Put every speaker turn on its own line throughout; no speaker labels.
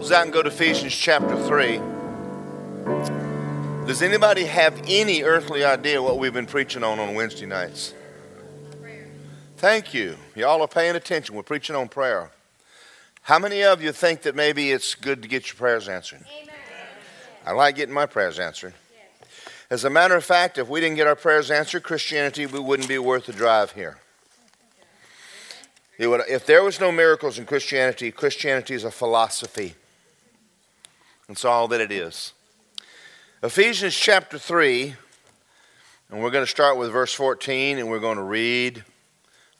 Out and go to Ephesians chapter 3. Does anybody have any earthly idea what we've been preaching on on Wednesday nights? Thank you. Y'all are paying attention. We're preaching on prayer. How many of you think that maybe it's good to get your prayers answered? Amen. I like getting my prayers answered. As a matter of fact, if we didn't get our prayers answered, Christianity we wouldn't be worth the drive here. Would, if there was no miracles in Christianity, Christianity is a philosophy. That's all that it is. Ephesians chapter 3, and we're going to start with verse 14, and we're going to read,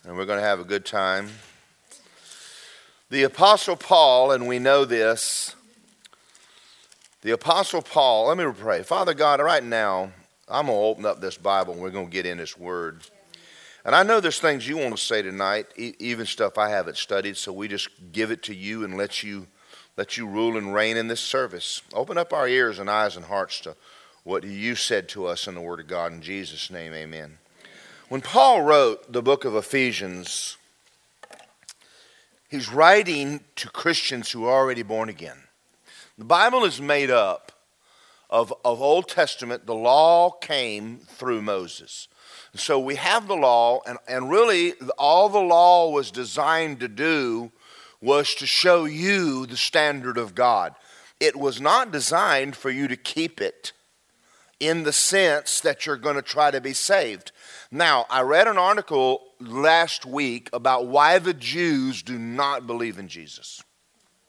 and we're going to have a good time. The Apostle Paul, and we know this, the Apostle Paul, let me pray. Father God, right now, I'm going to open up this Bible and we're going to get in this word. And I know there's things you want to say tonight, even stuff I haven't studied, so we just give it to you and let you let you rule and reign in this service. Open up our ears and eyes and hearts to what you said to us in the Word of God. In Jesus' name, amen. When Paul wrote the book of Ephesians, he's writing to Christians who are already born again. The Bible is made up of, of Old Testament. The law came through Moses. So we have the law, and, and really all the law was designed to do was to show you the standard of God. It was not designed for you to keep it in the sense that you're going to try to be saved. Now, I read an article last week about why the Jews do not believe in Jesus.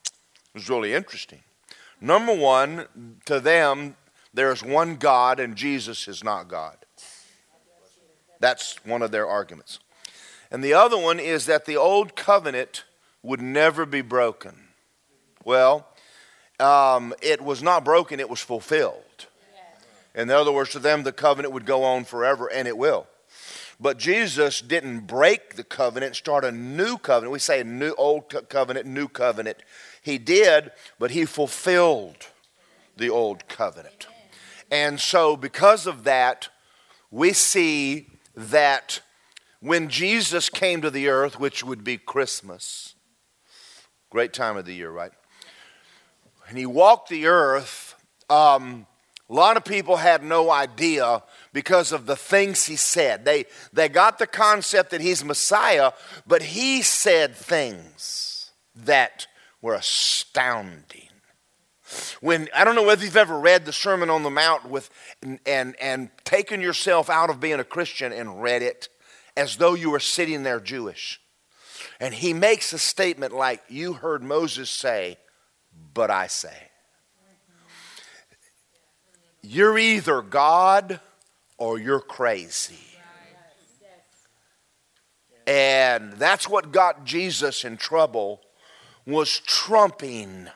It was really interesting. Number one, to them, there's one God and Jesus is not God. That's one of their arguments. And the other one is that the old covenant would never be broken. Well, um, it was not broken, it was fulfilled. In other words, to them, the covenant would go on forever, and it will. But Jesus didn't break the covenant, start a new covenant. We say new old covenant, new covenant. He did, but he fulfilled the old covenant. And so, because of that, we see that when Jesus came to the earth, which would be Christmas, great time of the year, right? And he walked the earth, um, a lot of people had no idea because of the things he said. They, they got the concept that he's Messiah, but he said things that were astounding. When I don't know whether you've ever read the Sermon on the Mount with and, and, and taken yourself out of being a Christian and read it as though you were sitting there Jewish. And he makes a statement like, You heard Moses say, but I say. You're either God or you're crazy. And that's what got Jesus in trouble was trumping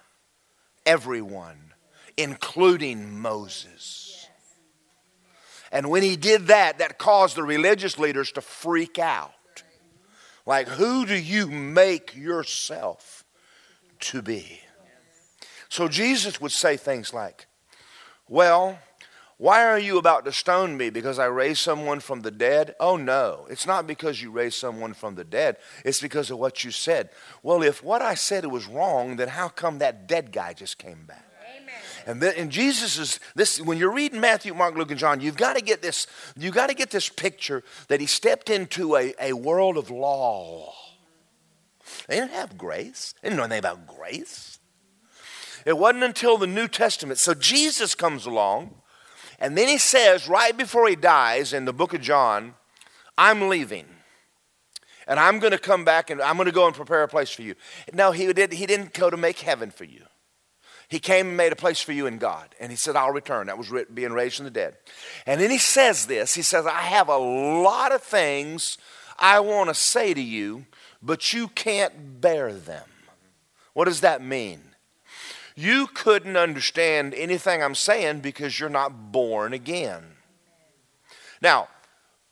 everyone, including Moses. And when he did that, that caused the religious leaders to freak out. Like, who do you make yourself to be? So Jesus would say things like, Well, why are you about to stone me because I raised someone from the dead? Oh, no. It's not because you raised someone from the dead. It's because of what you said. Well, if what I said was wrong, then how come that dead guy just came back? And, then, and Jesus is this when you're reading Matthew, Mark, Luke, and John, you've got to get this, you've got to get this picture that he stepped into a, a world of law. They didn't have grace. They didn't know anything about grace. It wasn't until the New Testament. So Jesus comes along and then he says, right before he dies in the book of John, I'm leaving. And I'm going to come back and I'm going to go and prepare a place for you. No, he, did, he didn't go to make heaven for you. He came and made a place for you in God. And he said, I'll return. That was being raised from the dead. And then he says this He says, I have a lot of things I want to say to you, but you can't bear them. What does that mean? You couldn't understand anything I'm saying because you're not born again. Now,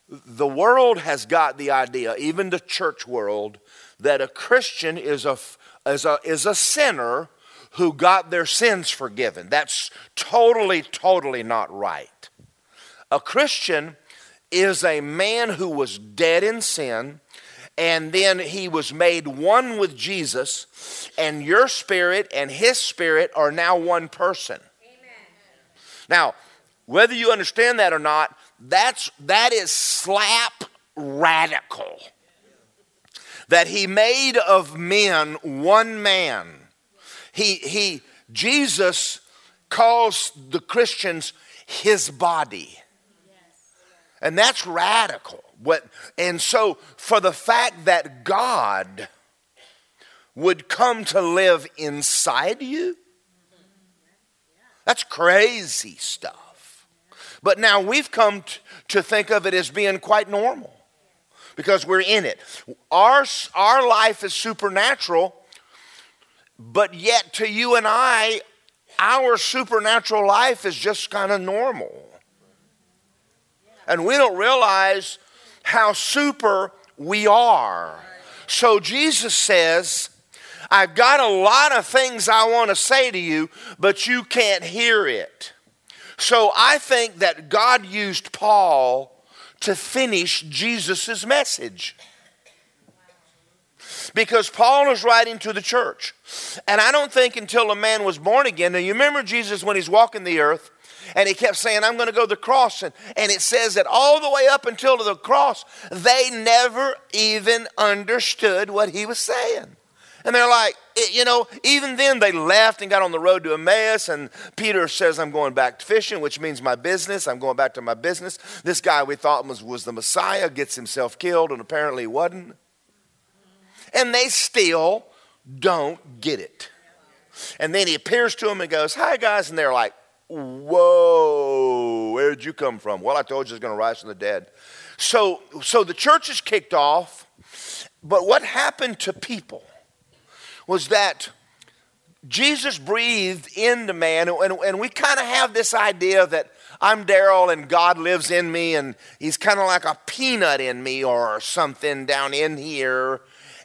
the world has got the idea, even the church world, that a Christian is a, is a, is a sinner who got their sins forgiven. That's totally, totally not right. A Christian is a man who was dead in sin and then he was made one with Jesus, and your spirit and his spirit are now one person. Amen. Now, whether you understand that or not, that's that is slap radical. That he made of men one man. He he Jesus calls the Christians his body. And that's radical. What, and so, for the fact that God would come to live inside you, that's crazy stuff. But now we've come to think of it as being quite normal because we're in it. Our, our life is supernatural, but yet to you and I, our supernatural life is just kind of normal. And we don't realize how super we are. So Jesus says, I've got a lot of things I want to say to you, but you can't hear it. So I think that God used Paul to finish Jesus' message. Because Paul is writing to the church. And I don't think until a man was born again, now you remember Jesus when he's walking the earth, and he kept saying, I'm going to go to the cross. And, and it says that all the way up until the cross, they never even understood what he was saying. And they're like, you know, even then they left and got on the road to Emmaus. And Peter says, I'm going back to fishing, which means my business. I'm going back to my business. This guy we thought was, was the Messiah gets himself killed, and apparently he wasn't. And they still don't get it. And then he appears to them and goes, Hi, guys. And they're like, Whoa, where'd you come from? Well, I told you I was going to rise from the dead. So, so the church is kicked off, but what happened to people was that Jesus breathed into man, and, and we kind of have this idea that I'm Daryl and God lives in me, and he's kind of like a peanut in me or something down in here.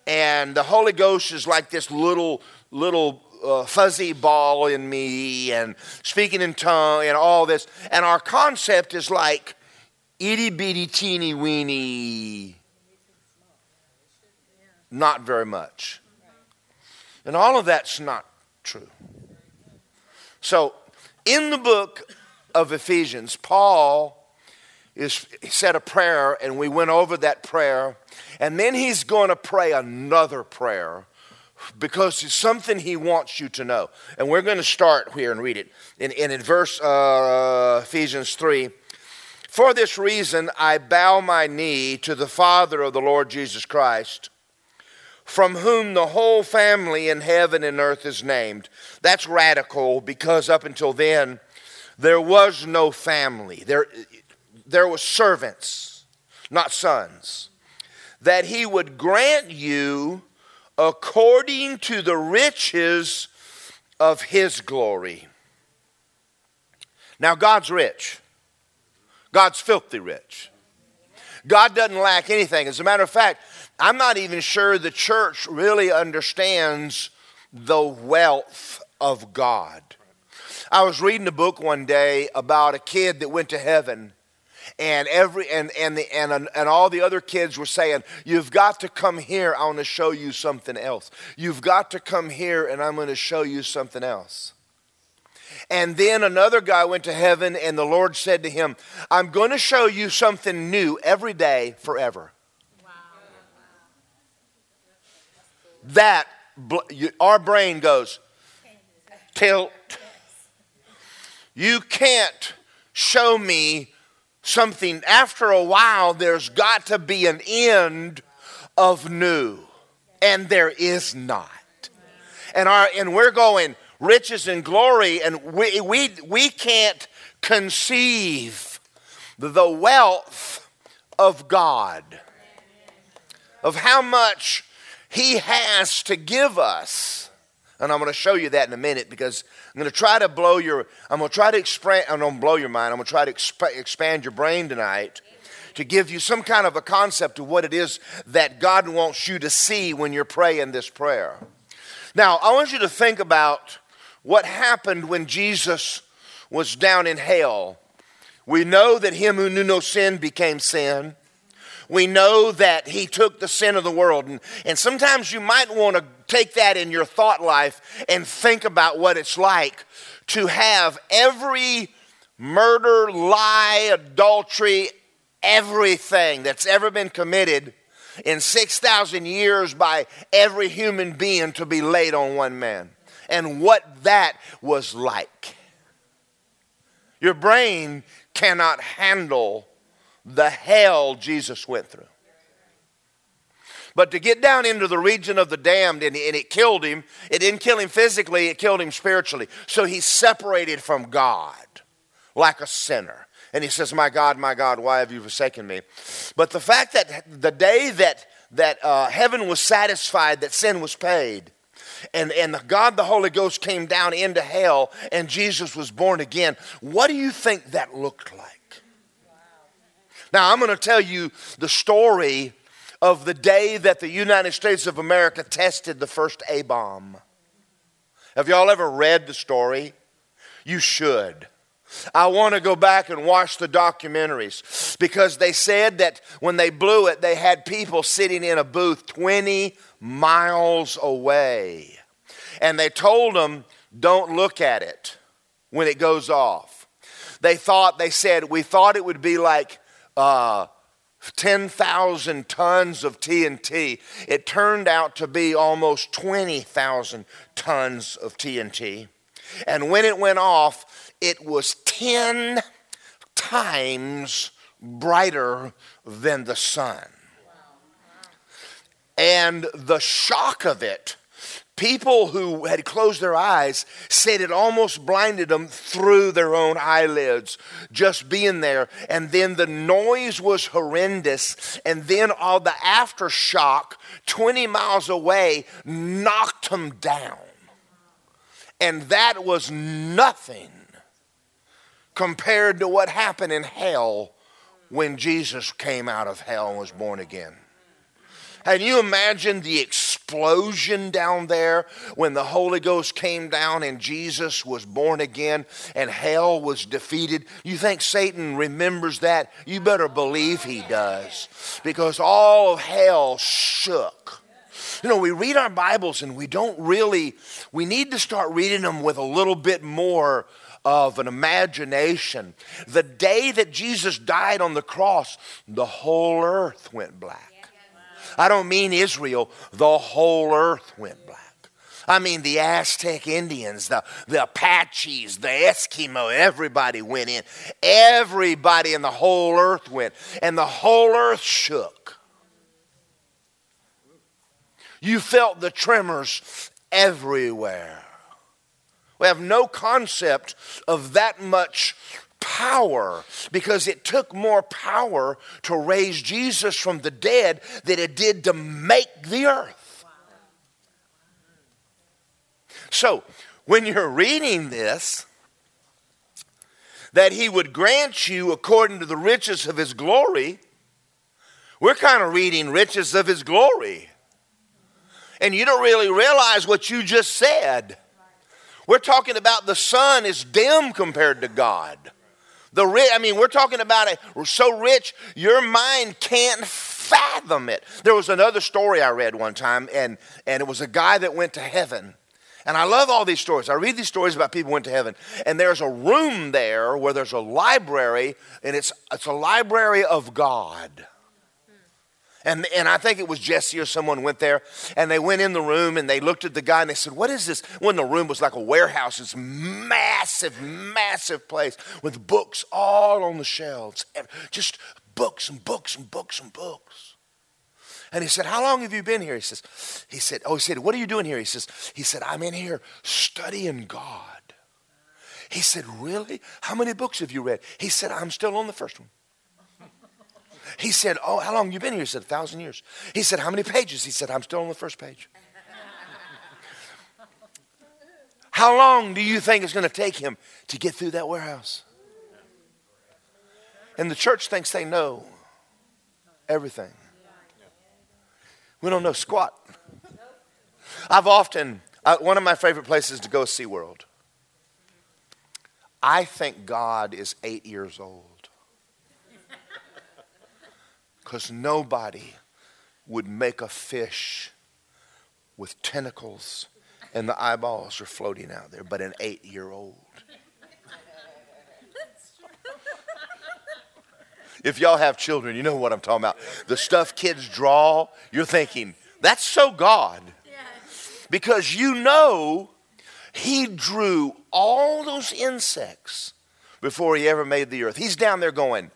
And the Holy Ghost is like this little, little uh, fuzzy ball in me and speaking in tongue and all this. And our concept is like itty bitty teeny weeny, not very much. And all of that's not true. So, in the book of Ephesians, Paul is said a prayer, and we went over that prayer, and then he's going to pray another prayer because it's something he wants you to know. And we're going to start here and read it. In, in, in verse uh, Ephesians 3 For this reason I bow my knee to the Father of the Lord Jesus Christ, from whom the whole family in heaven and earth is named. That's radical because up until then, there was no family. There, there was servants, not sons. That he would grant you according to the riches of his glory. Now, God's rich. God's filthy rich. God doesn't lack anything. As a matter of fact, I'm not even sure the church really understands the wealth of God. I was reading a book one day about a kid that went to heaven and every and and the and and all the other kids were saying you've got to come here. I want to show you something else. You've got to come here and i'm going to show you something else. And then another guy went to heaven and the lord said to him i'm going to show you something new every day forever. Wow. that our brain goes tilt you can't show me something, after a while, there's got to be an end of new. And there is not. And, our, and we're going riches and glory, and we, we, we can't conceive the wealth of God, of how much He has to give us. And I'm going to show you that in a minute because I'm going to try to blow your, I'm going to try to expand, I'm going to blow your mind. I'm going to try to exp- expand your brain tonight to give you some kind of a concept of what it is that God wants you to see when you're praying this prayer. Now, I want you to think about what happened when Jesus was down in hell. We know that him who knew no sin became sin. We know that He took the sin of the world. And, and sometimes you might want to take that in your thought life and think about what it's like to have every murder, lie, adultery, everything that's ever been committed in 6,000 years by every human being to be laid on one man. And what that was like. Your brain cannot handle the hell Jesus went through. But to get down into the region of the damned and, and it killed him, it didn't kill him physically, it killed him spiritually. So he's separated from God like a sinner. And he says, My God, my God, why have you forsaken me? But the fact that the day that, that uh, heaven was satisfied, that sin was paid, and, and God the Holy Ghost came down into hell and Jesus was born again, what do you think that looked like? Now, I'm going to tell you the story of the day that the United States of America tested the first A bomb. Have y'all ever read the story? You should. I want to go back and watch the documentaries because they said that when they blew it, they had people sitting in a booth 20 miles away. And they told them, don't look at it when it goes off. They thought, they said, we thought it would be like uh, 10,000 tons of TNT. It turned out to be almost 20,000 tons of TNT. And when it went off, it was 10 times brighter than the sun. And the shock of it, people who had closed their eyes said it almost blinded them through their own eyelids, just being there. And then the noise was horrendous. And then all the aftershock 20 miles away knocked them down. And that was nothing compared to what happened in hell when Jesus came out of hell and was born again. Can you imagine the explosion down there when the Holy Ghost came down and Jesus was born again and hell was defeated? You think Satan remembers that? You better believe he does because all of hell shook. You know, we read our Bibles and we don't really, we need to start reading them with a little bit more of an imagination. The day that Jesus died on the cross, the whole earth went black. I don't mean Israel, the whole earth went black. I mean the Aztec Indians, the, the Apaches, the Eskimo, everybody went in. Everybody in the whole earth went. And the whole earth shook. You felt the tremors everywhere. We have no concept of that much power because it took more power to raise Jesus from the dead than it did to make the earth. So, when you're reading this, that he would grant you according to the riches of his glory, we're kind of reading riches of his glory. And you don't really realize what you just said. We're talking about the sun is dim compared to God. The rich, I mean, we're talking about it so rich, your mind can't fathom it. There was another story I read one time, and, and it was a guy that went to heaven. And I love all these stories. I read these stories about people went to heaven. And there's a room there where there's a library, and it's, it's a library of God. And, and I think it was Jesse or someone went there and they went in the room and they looked at the guy and they said, What is this? When the room was like a warehouse, this massive, massive place with books all on the shelves, just books and books and books and books. And he said, How long have you been here? He says, he said, Oh, he said, What are you doing here? He says, he said, I'm in here studying God. He said, Really? How many books have you read? He said, I'm still on the first one. He said, Oh, how long you been here? He said, A thousand years. He said, How many pages? He said, I'm still on the first page. How long do you think it's going to take him to get through that warehouse? And the church thinks they know everything. We don't know squat. I've often, uh, one of my favorite places to go is SeaWorld. I think God is eight years old. Because nobody would make a fish with tentacles and the eyeballs are floating out there, but an eight year old. If y'all have children, you know what I'm talking about. The stuff kids draw, you're thinking, that's so God. Because you know he drew all those insects before he ever made the earth. He's down there going,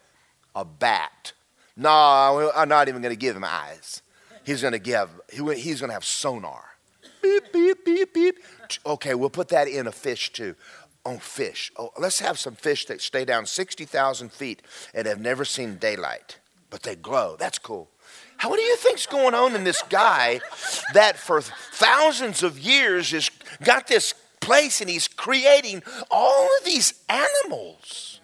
a bat. No, I'm not even going to give him eyes. He's going to give, he's going to have sonar. Beep, beep, beep, beep. Okay, we'll put that in a fish too. Oh, fish. Oh, let's have some fish that stay down 60,000 feet and have never seen daylight, but they glow. That's cool. How, what do you think's going on in this guy that for thousands of years has got this place and he's creating all of these animals?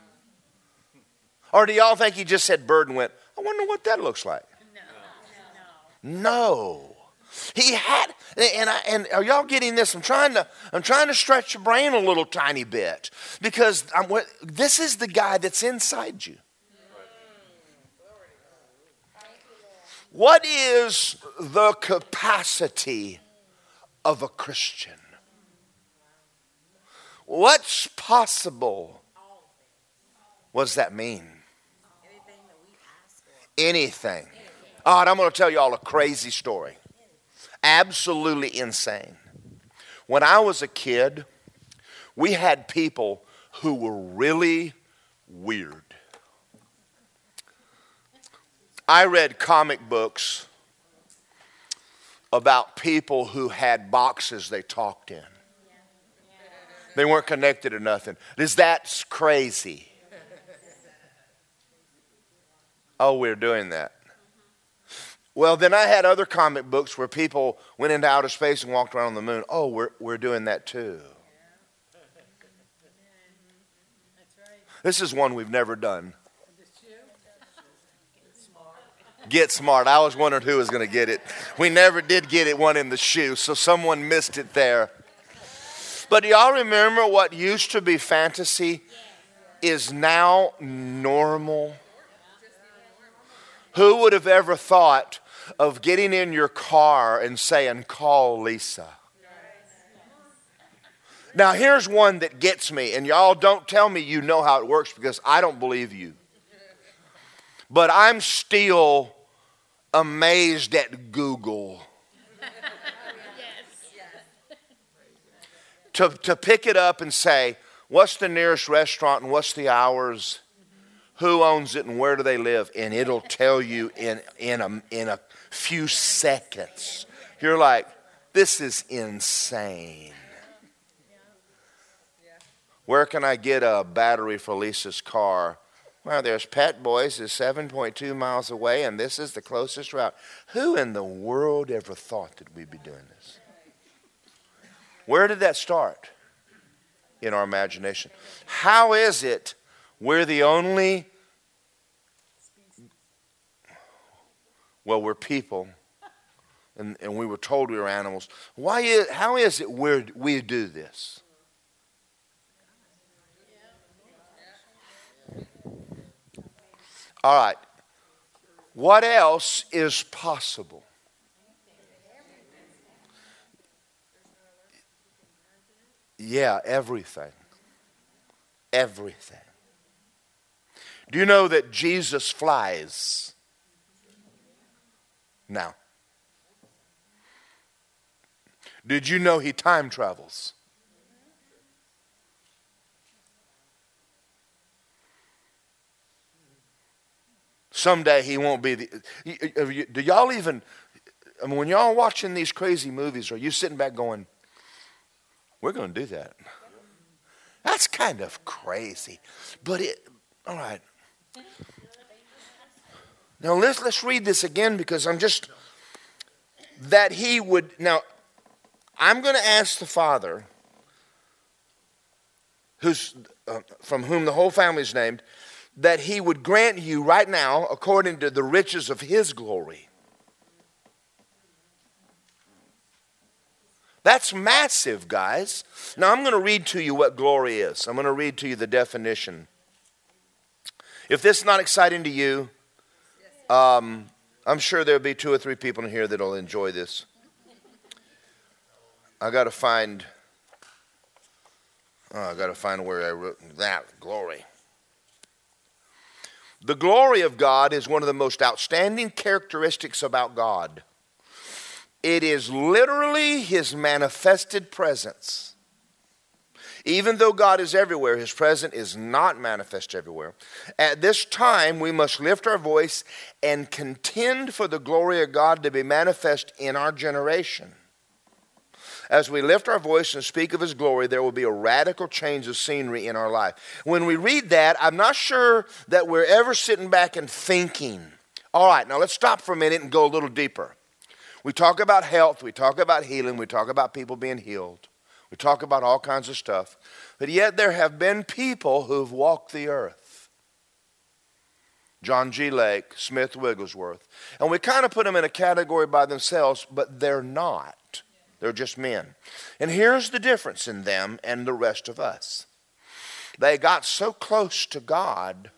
Or do y'all think he just said bird and went, I wonder what that looks like? No. No. no. He had, and, I, and are y'all getting this? I'm trying to, I'm trying to stretch your brain a little tiny bit because I'm, this is the guy that's inside you. What is the capacity of a Christian? What's possible? What does that mean? Anything. All right, I'm going to tell you all a crazy story absolutely insane. When I was a kid, we had people who were really weird. I read comic books about people who had boxes they talked in. They weren't connected to nothing. Is that crazy? Oh, we're doing that. Well, then I had other comic books where people went into outer space and walked around on the moon. Oh, we're, we're doing that too. This is one we've never done. Get smart. I was wondering who was going to get it. We never did get it one in the shoe, so someone missed it there. But y'all remember what used to be fantasy is now normal? Who would have ever thought of getting in your car and saying, Call Lisa. Now, here's one that gets me, and y'all don't tell me you know how it works because I don't believe you. But I'm still amazed at Google. to, to pick it up and say, What's the nearest restaurant and what's the hours? Who owns it and where do they live? And it'll tell you in, in, a, in a few seconds. You're like, this is insane. Where can I get a battery for Lisa's car? Well, there's Pep Boys is 7.2 miles away, and this is the closest route. Who in the world ever thought that we'd be doing this? Where did that start? In our imagination. How is it we're the only well, we're people, and, and we were told we were animals. Why is, how is it we we do this? All right. What else is possible? Yeah, everything. Everything. Do you know that Jesus flies? now. Did you know he time travels? Someday he won't be the. Do y'all even. I mean, when y'all watching these crazy movies, are you sitting back going, we're going to do that? That's kind of crazy. But it, all right. Now let's let's read this again because I'm just that he would now I'm going to ask the Father who's uh, from whom the whole family is named that he would grant you right now according to the riches of his glory. That's massive, guys. Now I'm going to read to you what glory is. I'm going to read to you the definition. If this is not exciting to you, Um, I'm sure there'll be two or three people in here that'll enjoy this. I got to find. Oh, I got to find where I wrote that glory. The glory of God is one of the most outstanding characteristics about God. It is literally His manifested presence. Even though God is everywhere, His presence is not manifest everywhere. At this time, we must lift our voice and contend for the glory of God to be manifest in our generation. As we lift our voice and speak of His glory, there will be a radical change of scenery in our life. When we read that, I'm not sure that we're ever sitting back and thinking, all right, now let's stop for a minute and go a little deeper. We talk about health, we talk about healing, we talk about people being healed, we talk about all kinds of stuff. But yet there have been people who've walked the earth. John G. Lake, Smith Wigglesworth. And we kind of put them in a category by themselves, but they're not. They're just men. And here's the difference in them and the rest of us they got so close to God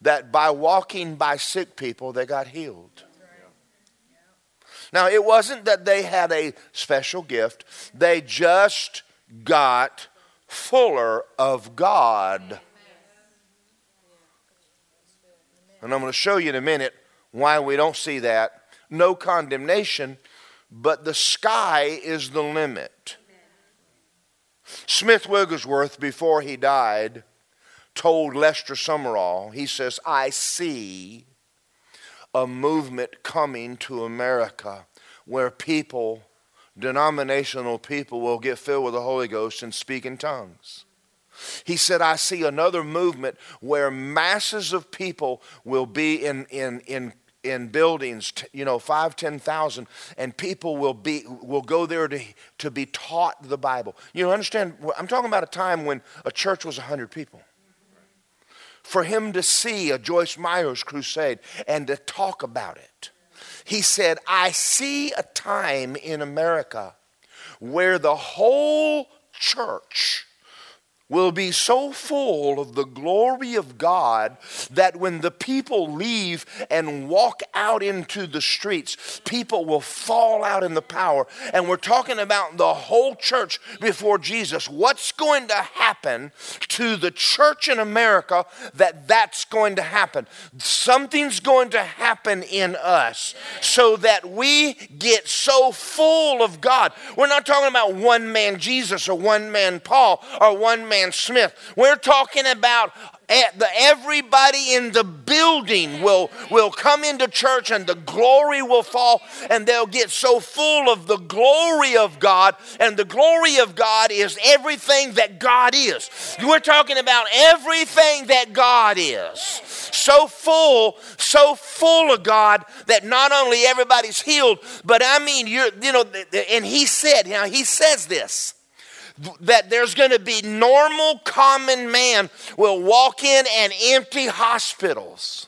that by walking by sick people, they got healed. Now, it wasn't that they had a special gift, they just got fuller of God. And I'm going to show you in a minute why we don't see that. No condemnation but the sky is the limit. Smith Wigglesworth, before he died, told Lester Sumrall, he says, I see a movement coming to America where people, denominational people, will get filled with the Holy Ghost and speak in tongues. He said, I see another movement where masses of people will be in, in, in in buildings, you know, five, ten thousand, and people will be will go there to to be taught the Bible. You know, understand? I'm talking about a time when a church was hundred people. For him to see a Joyce Meyers crusade and to talk about it, he said, "I see a time in America where the whole church." Will be so full of the glory of God that when the people leave and walk out into the streets, people will fall out in the power. And we're talking about the whole church before Jesus. What's going to happen to the church in America that that's going to happen? Something's going to happen in us so that we get so full of God. We're not talking about one man Jesus or one man Paul or one man Smith. We're talking about everybody in the building will, will come into church and the glory will fall and they'll get so full of the glory of God. And the glory of God is everything that God is. We're talking about everything that God is. So full, so full of God that not only everybody's healed, but I mean, you're, you know, and he said, know, he says this that there's going to be normal common man will walk in and empty hospitals.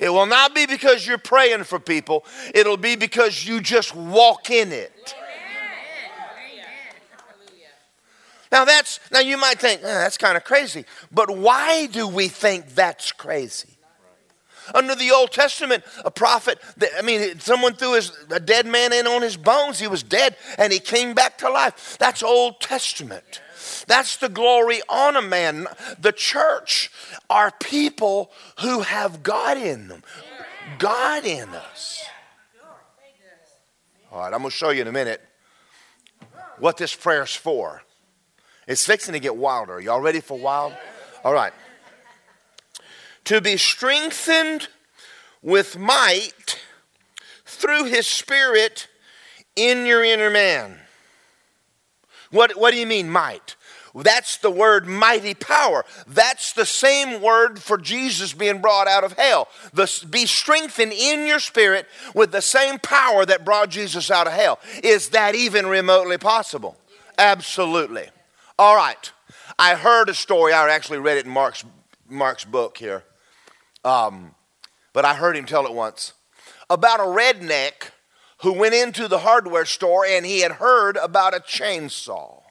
It will not be because you're praying for people, it'll be because you just walk in it. Now that's now you might think eh, that's kind of crazy, but why do we think that's crazy? Under the Old Testament, a prophet, I mean, someone threw his, a dead man in on his bones. He was dead and he came back to life. That's Old Testament. That's the glory on a man. The church are people who have God in them, God in us. All right, I'm going to show you in a minute what this prayer's for. It's fixing to get wilder. Y'all ready for wild? All right to be strengthened with might through his spirit in your inner man. What, what do you mean, might? That's the word mighty power. That's the same word for Jesus being brought out of hell. The, be strengthened in your spirit with the same power that brought Jesus out of hell. Is that even remotely possible? Absolutely. All right. I heard a story, I actually read it in Mark's, Mark's book here. Um, but I heard him tell it once about a redneck who went into the hardware store and he had heard about a chainsaw.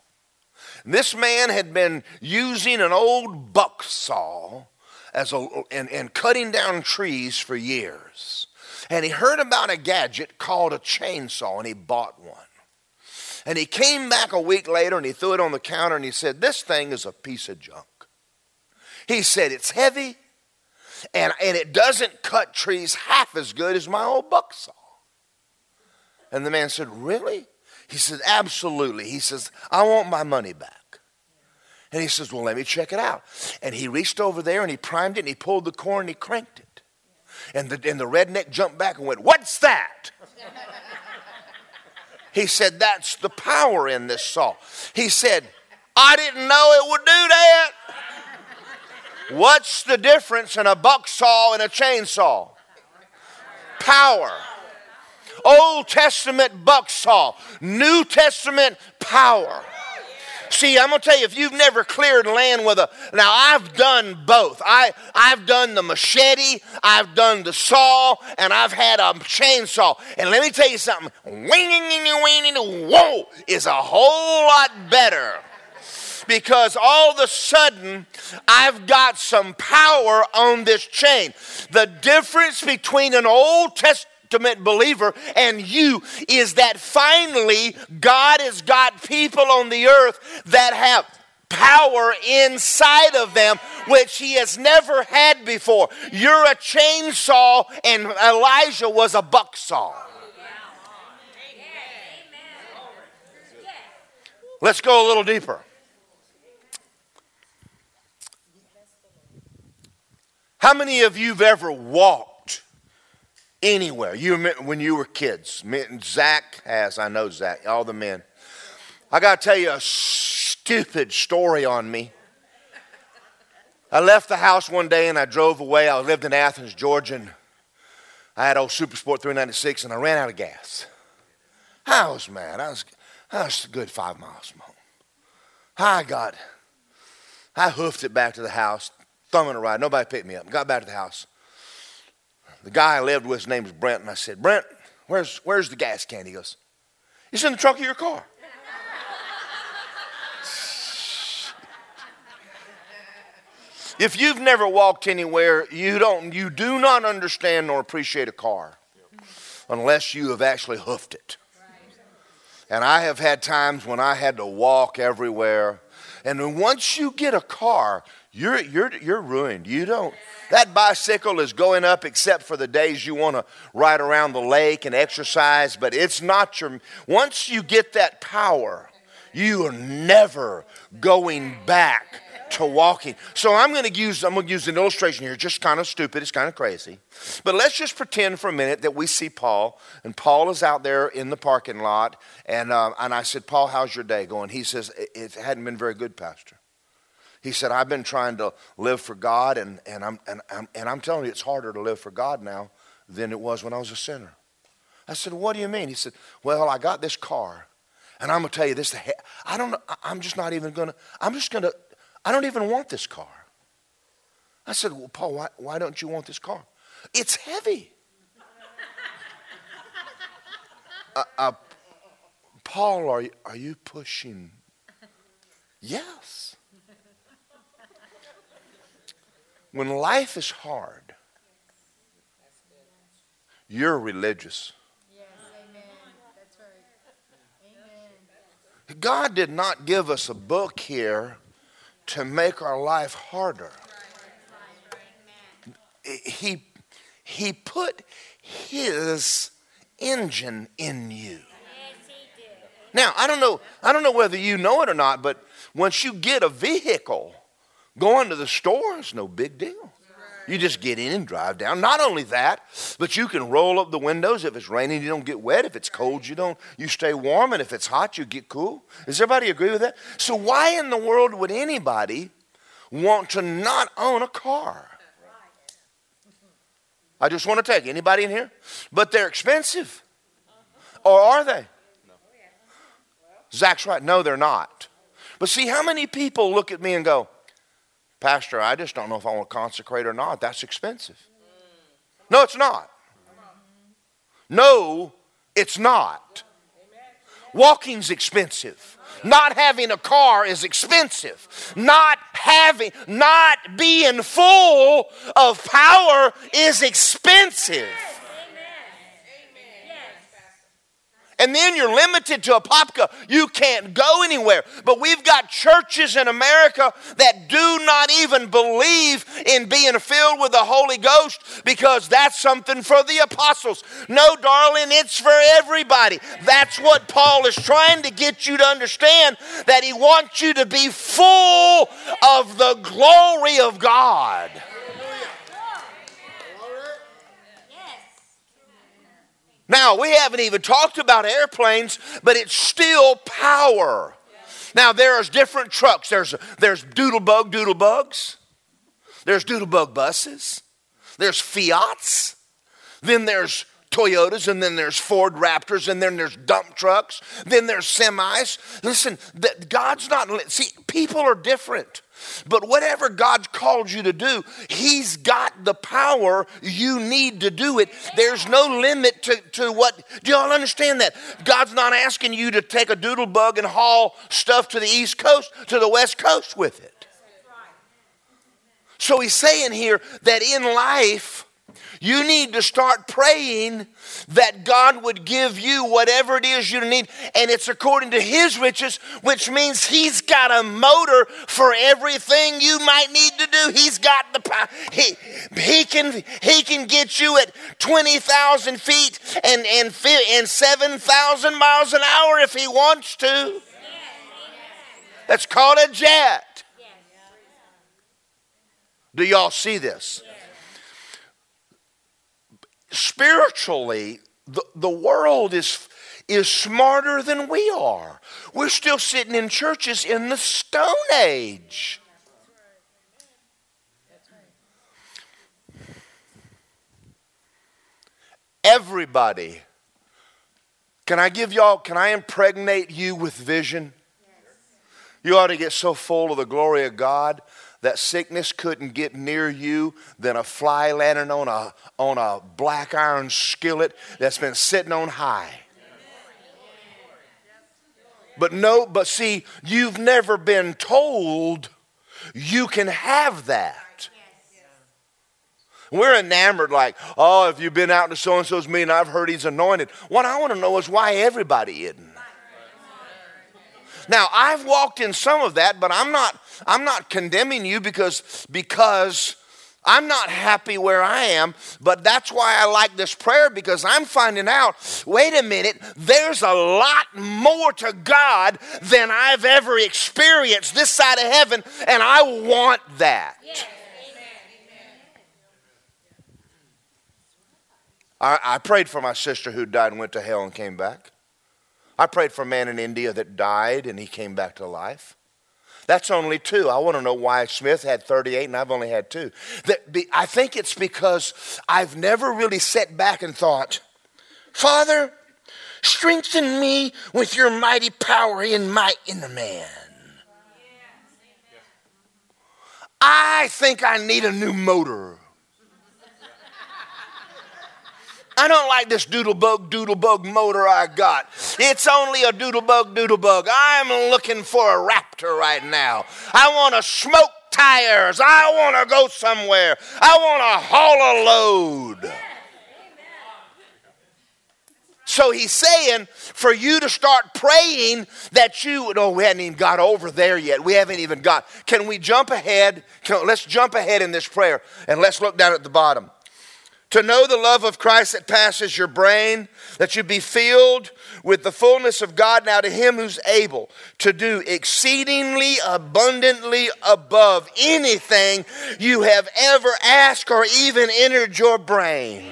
This man had been using an old buck saw as a, and, and cutting down trees for years. And he heard about a gadget called a chainsaw, and he bought one. And he came back a week later and he threw it on the counter and he said, This thing is a piece of junk. He said, It's heavy and, and it doesn't cut trees half as good as my old buck saw. And the man said, Really? He said, Absolutely. He says, I want my money back. And he says, Well, let me check it out. And he reached over there and he primed it and he pulled the cord and he cranked it. And the, and the redneck jumped back and went, What's that? he said, That's the power in this saw. He said, I didn't know it would do that. What's the difference in a buck saw and a chainsaw? Power. Old Testament buck saw, New Testament power. See, I'm going to tell you, if you've never cleared land with a. Now, I've done both. I, I've done the machete, I've done the saw, and I've had a chainsaw. And let me tell you something whoa is a whole lot better because all of a sudden I've got some power on this chain. The difference between an Old Testament believer and you is that finally God has got people on the earth that have power inside of them which he has never had before. You're a chainsaw and Elijah was a bucksaw. Let's go a little deeper. How many of you have ever walked anywhere? You when you were kids. Zach has. I know Zach. All the men. I got to tell you a stupid story on me. I left the house one day and I drove away. I lived in Athens, Georgia, and I had old Super Sport 396 and I ran out of gas. I was mad. I was, I was a good five miles from home. I got, I hoofed it back to the house, thumbing a ride. Nobody picked me up. Got back to the house. The guy I lived with, his name was Brent, and I said, Brent, where's, where's the gas can? He goes, It's in the trunk of your car. if you've never walked anywhere, you don't you do not understand nor appreciate a car unless you have actually hoofed it. And I have had times when I had to walk everywhere. And once you get a car, you're, you're, you're ruined. You don't. That bicycle is going up except for the days you want to ride around the lake and exercise, but it's not your. Once you get that power, you are never going back to walking. So I'm going to use I'm going to use an illustration here, just kind of stupid, it's kind of crazy. But let's just pretend for a minute that we see Paul, and Paul is out there in the parking lot, and uh, and I said, Paul, how's your day going? He says, it hadn't been very good, Pastor. He said, I've been trying to live for God, and, and, I'm, and, I'm, and I'm telling you, it's harder to live for God now than it was when I was a sinner. I said, What do you mean? He said, Well, I got this car, and I'm going to tell you this. I don't, I'm just not even going to, I'm just going to, I don't even want this car. I said, Well, Paul, why, why don't you want this car? It's heavy. uh, uh, Paul, are are you pushing? Yes. When life is hard, you're religious. God did not give us a book here to make our life harder. He, he put His engine in you. Now, I don't know, I don't know whether you know it or not, but once you get a vehicle, Going to the store is no big deal. You just get in and drive down. Not only that, but you can roll up the windows. If it's raining, you don't get wet. If it's cold, you don't. You stay warm, and if it's hot, you get cool. Does everybody agree with that? So why in the world would anybody want to not own a car? I just want to take anybody in here, but they're expensive, or are they? Zach's right. No, they're not. But see, how many people look at me and go, Pastor, I just don't know if I want to consecrate or not. That's expensive. No, it's not. No, it's not. Walking's expensive. Not having a car is expensive. Not having, not being full of power is expensive. And then you're limited to Apopka. You can't go anywhere. But we've got churches in America that do not even believe in being filled with the Holy Ghost because that's something for the apostles. No, darling, it's for everybody. That's what Paul is trying to get you to understand that he wants you to be full of the glory of God. Now, we haven't even talked about airplanes, but it's still power. Now, there's different trucks. There's, there's doodlebug doodlebugs. There's doodlebug buses. There's Fiats. Then there's Toyotas, and then there's Ford Raptors, and then there's dump trucks. Then there's semis. Listen, God's not, see, people are different. But whatever God called you to do, He's got the power you need to do it. There's no limit to, to what. Do y'all understand that? God's not asking you to take a doodle bug and haul stuff to the East Coast, to the West Coast with it. So He's saying here that in life, you need to start praying that God would give you whatever it is you need, and it's according to His riches, which means He's got a motor for everything you might need to do. He's got the power. He, he, can, he can get you at 20,000 feet and, and, and 7,000 miles an hour if He wants to. That's called a jet. Do y'all see this? Spiritually, the, the world is, is smarter than we are. We're still sitting in churches in the Stone Age. Everybody. Can I give y'all, can I impregnate you with vision? You ought to get so full of the glory of God that sickness couldn't get near you than a fly landing on a, on a black iron skillet that's been sitting on high. But no, but see, you've never been told you can have that. We're enamored, like, oh, if you've been out to so and so's meeting, I've heard he's anointed. What I want to know is why everybody isn't. Now, I've walked in some of that, but I'm not I'm not condemning you because because I'm not happy where I am, but that's why I like this prayer because I'm finding out wait a minute, there's a lot more to God than I've ever experienced this side of heaven, and I want that. Yes. I, I prayed for my sister who died and went to hell and came back. I prayed for a man in India that died and he came back to life. That's only two. I want to know why Smith had 38 and I've only had two. I think it's because I've never really sat back and thought, Father, strengthen me with your mighty power in my inner man. I think I need a new motor. I don't like this doodlebug doodlebug motor I got. It's only a doodlebug doodlebug. I'm looking for a raptor right now. I want to smoke tires. I want to go somewhere. I want to haul a load. So he's saying for you to start praying that you, no, we hadn't even got over there yet. We haven't even got. Can we jump ahead? Can, let's jump ahead in this prayer and let's look down at the bottom to know the love of Christ that passes your brain, that you be filled with the fullness of God. Now, to Him who's able to do exceedingly abundantly above anything you have ever asked or even entered your brain.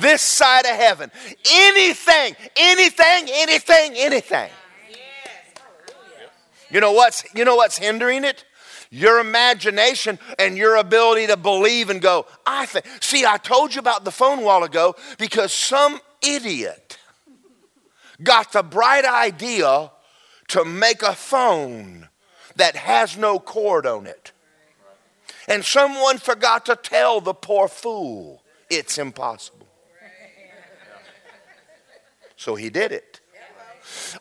This side of heaven. Anything, anything, anything, anything. You know what's you know what's hindering it? Your imagination and your ability to believe and go, I think. See, I told you about the phone a while ago because some idiot got the bright idea to make a phone that has no cord on it. And someone forgot to tell the poor fool it's impossible. So he did it.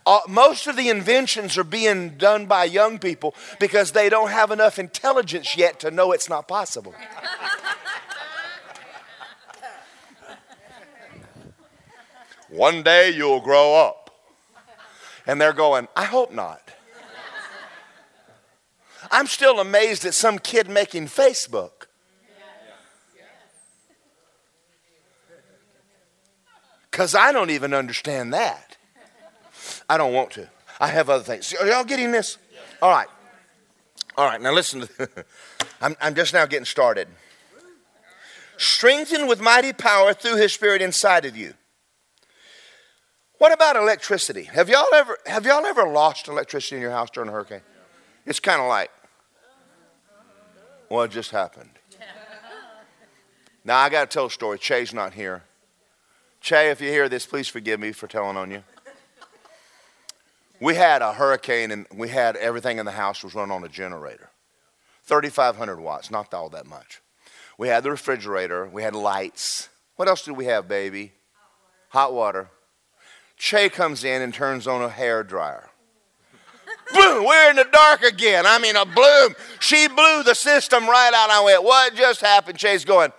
Uh, most of the inventions are being done by young people because they don't have enough intelligence yet to know it's not possible. One day you'll grow up. And they're going, I hope not. I'm still amazed at some kid making Facebook. Because I don't even understand that. I don't want to. I have other things. Are y'all getting this? All right. All right, now listen. I'm, I'm just now getting started. Strengthened with mighty power through his spirit inside of you. What about electricity? Have y'all ever have y'all ever lost electricity in your house during a hurricane? It's kind of like what just happened. Now I got to tell a story. Che's not here. Che, if you hear this, please forgive me for telling on you. We had a hurricane and we had everything in the house was run on a generator. 3,500 watts, not all that much. We had the refrigerator, we had lights. What else did we have, baby? Hot water. Che comes in and turns on a hair dryer. Boom, we're in the dark again. I mean, a bloom. She blew the system right out. I went, What just happened? Che's going,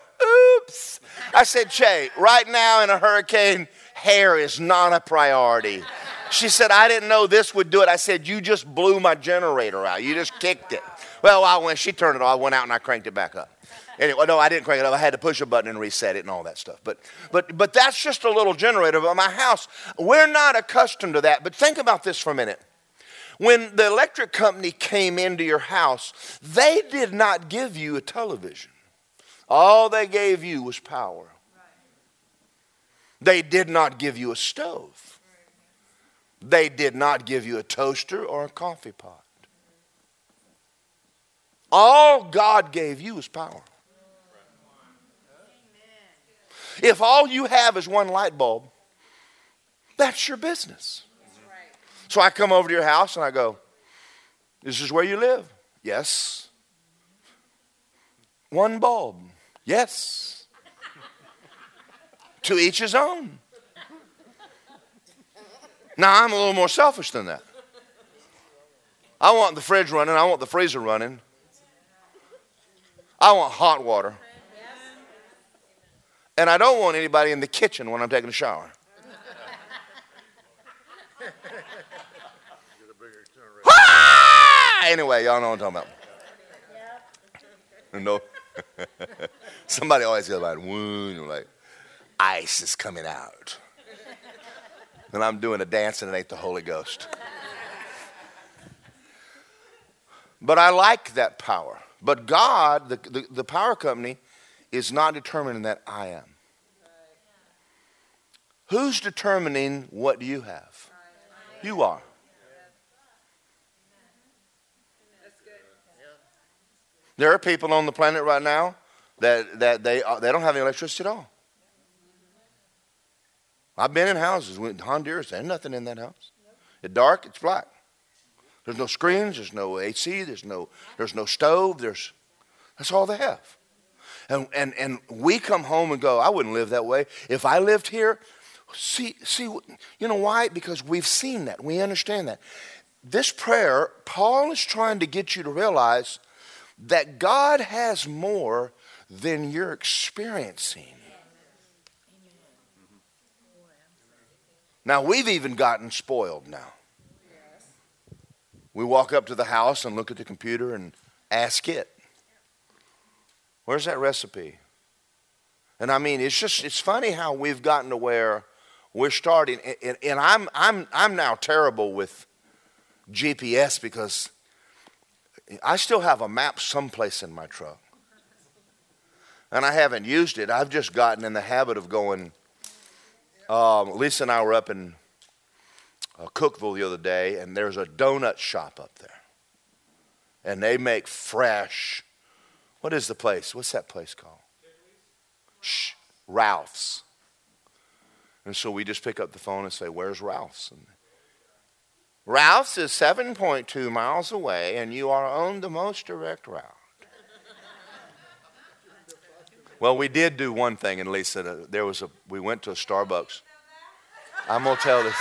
Oops. I said, Che, right now in a hurricane, hair is not a priority. She said, I didn't know this would do it. I said, You just blew my generator out. You just kicked it. Well, I went, she turned it off, I went out and I cranked it back up. Anyway, no, I didn't crank it up. I had to push a button and reset it and all that stuff. But, but, but that's just a little generator. But my house, we're not accustomed to that. But think about this for a minute. When the electric company came into your house, they did not give you a television. All they gave you was power. They did not give you a stove. They did not give you a toaster or a coffee pot. All God gave you is power. If all you have is one light bulb, that's your business. So I come over to your house and I go, This is where you live? Yes. One bulb? Yes. to each his own. Now I'm a little more selfish than that. I want the fridge running, I want the freezer running. I want hot water. And I don't want anybody in the kitchen when I'm taking a shower. Ah! anyway, y'all know what I'm talking about. No. Somebody always goes like, wound, like, ice is coming out. And I'm doing a dance and it ain't the Holy Ghost. but I like that power. But God, the, the, the power company, is not determining that I am. Who's determining what you have? You are. There are people on the planet right now that, that they, they don't have any electricity at all. I've been in houses in Honduras, there's nothing in that house. It's dark, it's black. There's no screens, there's no AC, there's no, there's no stove, there's, that's all they have. And, and, and we come home and go, I wouldn't live that way. If I lived here, see, see, you know why? Because we've seen that. We understand that. This prayer, Paul is trying to get you to realize that God has more than you're experiencing. Now, we've even gotten spoiled now. We walk up to the house and look at the computer and ask it, Where's that recipe? And I mean, it's just, it's funny how we've gotten to where we're starting. And, and I'm, I'm, I'm now terrible with GPS because I still have a map someplace in my truck. And I haven't used it. I've just gotten in the habit of going. Um, Lisa and I were up in uh, Cookeville the other day, and there's a donut shop up there. And they make fresh. What is the place? What's that place called? Shh, Ralph's. And so we just pick up the phone and say, Where's Ralph's? And Ralph's is 7.2 miles away, and you are on the most direct route. Well, we did do one thing, and Lisa, there was a, we went to a Starbucks. I'm going to tell this.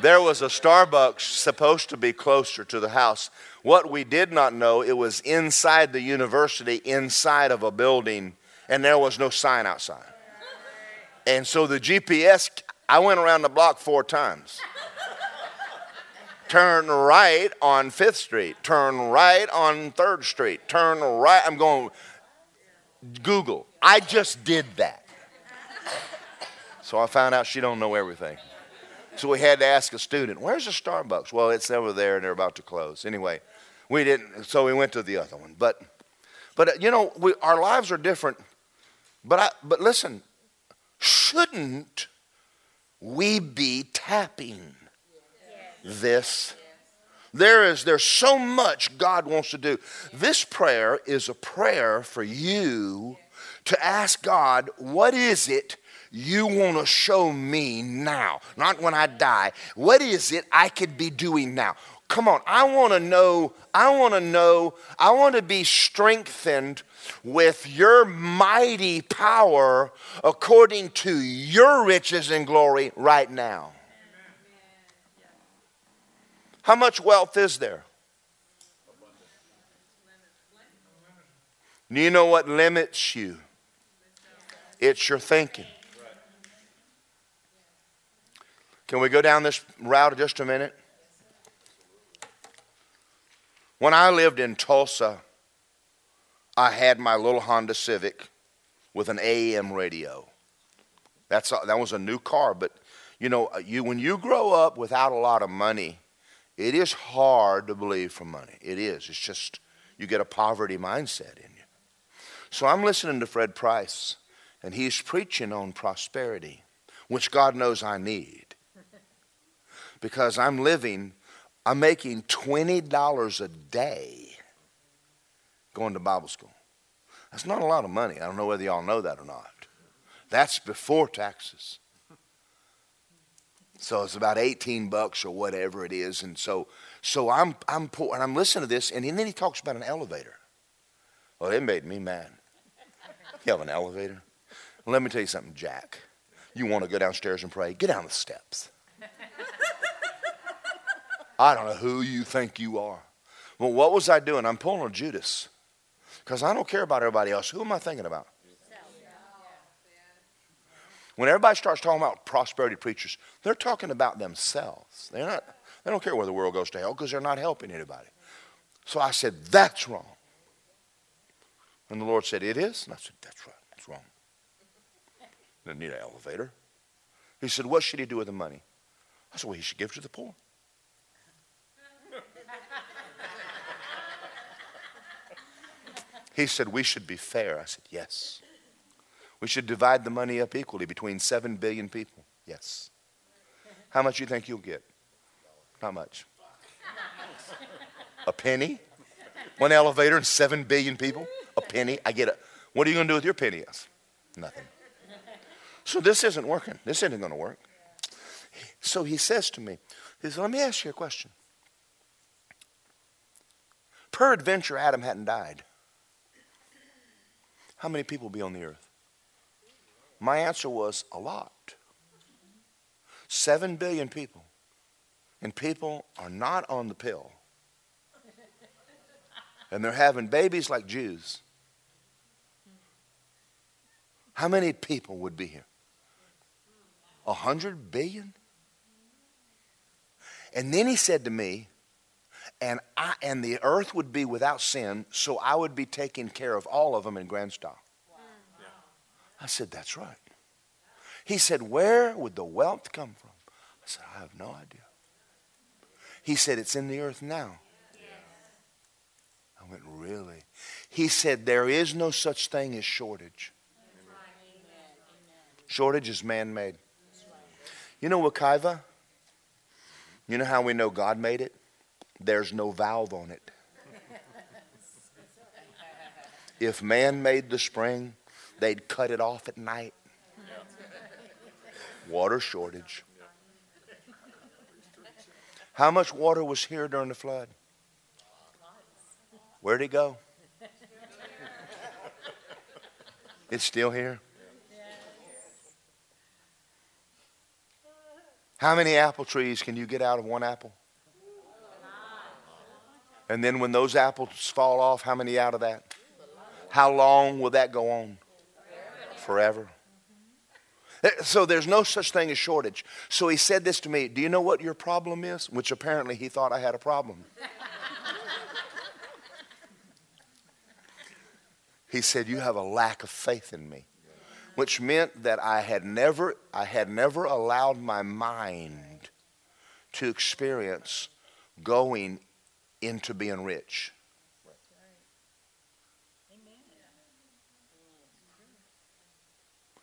there was a Starbucks supposed to be closer to the house. What we did not know, it was inside the university, inside of a building, and there was no sign outside. And so the GPS, I went around the block four times. turn right on Fifth Street, turn right on Third Street, turn right. I'm going, Google. I just did that. So I found out she don't know everything. So we had to ask a student, where's the Starbucks? Well, it's over there and they're about to close. Anyway, we didn't, so we went to the other one. But, but uh, you know, we, our lives are different. But, I, but listen, shouldn't we be tapping this? There is there's so much God wants to do. This prayer is a prayer for you to ask God, what is it you want to show me now? Not when I die. What is it I could be doing now? Come on, I want to know, I want to know, I want to be strengthened with your mighty power according to your riches and glory right now. How much wealth is there? Do you know what limits you? It's your thinking. Can we go down this route just a minute? When I lived in Tulsa, I had my little Honda Civic with an AM radio. That's a, that was a new car, but you know, uh, you when you grow up without a lot of money, it is hard to believe for money. It is. It's just you get a poverty mindset in you. So I'm listening to Fred Price and he's preaching on prosperity, which God knows I need. Because I'm living, I'm making $20 a day going to Bible school. That's not a lot of money. I don't know whether y'all know that or not. That's before taxes. So it's about 18 bucks or whatever it is. And so, so I'm, I'm poor, and I'm listening to this, and then he talks about an elevator. Well, it made me mad. You have an elevator? Let me tell you something, Jack. You want to go downstairs and pray? Get down the steps. I don't know who you think you are. Well, what was I doing? I'm pulling a Judas because I don't care about everybody else. Who am I thinking about? When everybody starts talking about prosperity preachers, they're talking about themselves. They're not, they don't care where the world goes to hell because they're not helping anybody. So I said, That's wrong. And the Lord said, It is? And I said, That's right. That's wrong. Didn't need an elevator. He said, What should he do with the money? I said, Well, he should give to the poor. he said, We should be fair. I said, Yes. We should divide the money up equally between 7 billion people. Yes. How much do you think you'll get? Not much. A penny? One elevator and 7 billion people? A penny? I get it. What are you going to do with your penny? Yes. Nothing. So this isn't working. This isn't going to work. So he says to me, he says, Let me ask you a question. Peradventure, Adam hadn't died. How many people be on the earth? My answer was a lot. Seven billion people. And people are not on the pill. And they're having babies like Jews. How many people would be here? A hundred billion? And then he said to me, and I and the earth would be without sin, so I would be taking care of all of them in grand style. I said, That's right. He said, Where would the wealth come from? I said, I have no idea. He said, It's in the earth now. I went, Really? He said, There is no such thing as shortage. Shortage is man made. You know Wekiva? You know how we know God made it? There's no valve on it. If man made the spring, they'd cut it off at night. Water shortage. How much water was here during the flood? Where'd it go? It's still here. How many apple trees can you get out of one apple? And then when those apples fall off, how many out of that? How long will that go on? Forever. Eh, so there's no such thing as shortage. So he said this to me Do you know what your problem is? Which apparently he thought I had a problem. he said, You have a lack of faith in me. Which meant that I had never, I had never allowed my mind to experience going into being rich.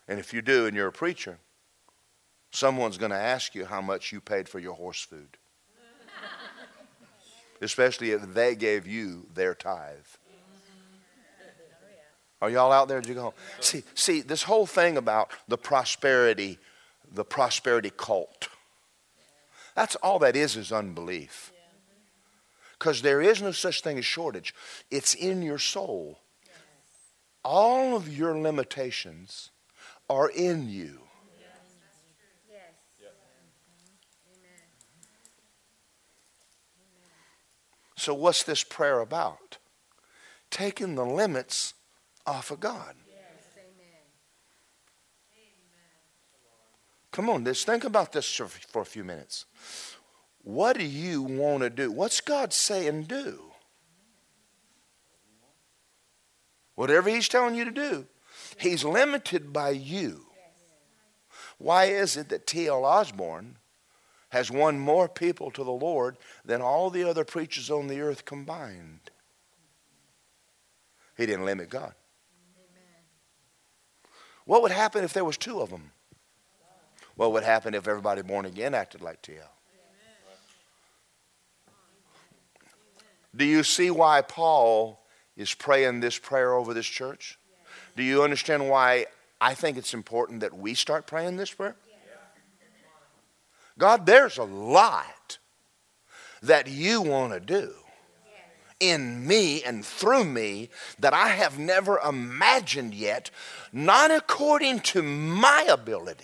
And if you do and you're a preacher, someone's going to ask you how much you paid for your horse food. Especially if they gave you their tithe. Are y'all out there? Did you go home? See, see, this whole thing about the prosperity, the prosperity cult. That's all that is is unbelief. Because there is no such thing as shortage. It's in your soul. All of your limitations are in you. So, what's this prayer about? Taking the limits off of God. Come on, just think about this for a few minutes. What do you want to do? What's God saying do? Whatever He's telling you to do, He's limited by you. Why is it that T.L. Osborn has won more people to the Lord than all the other preachers on the earth combined? He didn't limit God. What would happen if there was two of them? What would happen if everybody born again acted like T.L.? Do you see why Paul is praying this prayer over this church? Do you understand why I think it's important that we start praying this prayer? God, there's a lot that you want to do in me and through me that I have never imagined yet, not according to my ability,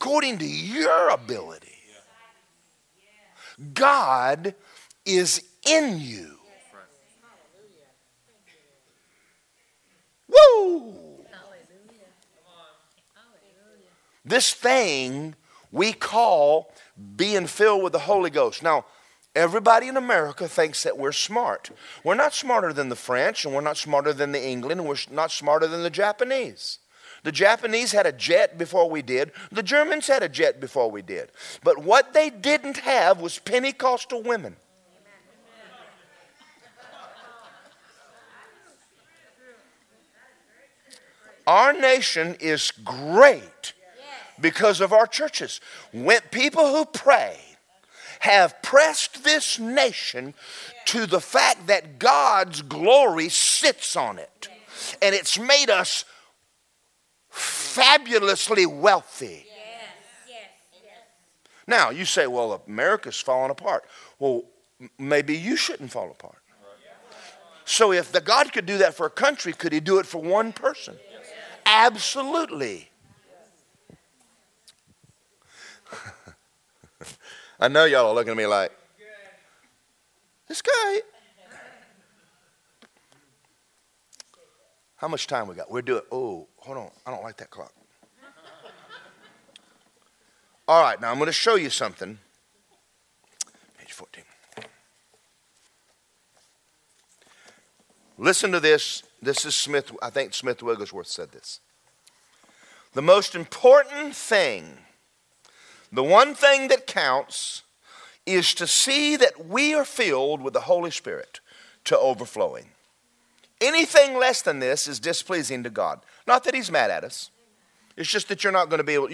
according to your ability. God is in you. Woo! This thing we call being filled with the Holy Ghost. Now, everybody in America thinks that we're smart. We're not smarter than the French, and we're not smarter than the England, and we're not smarter than the Japanese. The Japanese had a jet before we did. The Germans had a jet before we did. But what they didn't have was Pentecostal women. Our nation is great because of our churches. When people who pray have pressed this nation to the fact that God's glory sits on it. And it's made us fabulously wealthy. Now, you say, well, America's falling apart. Well, maybe you shouldn't fall apart. So, if the God could do that for a country, could he do it for one person? Absolutely. I know y'all are looking at me like, this guy. How much time we got? We're doing, oh, hold on. I don't like that clock. All right, now I'm going to show you something. Page 14. Listen to this. This is Smith, I think Smith Wigglesworth said this. The most important thing, the one thing that counts, is to see that we are filled with the Holy Spirit to overflowing. Anything less than this is displeasing to God. Not that He's mad at us. It's just that you're not going to be able.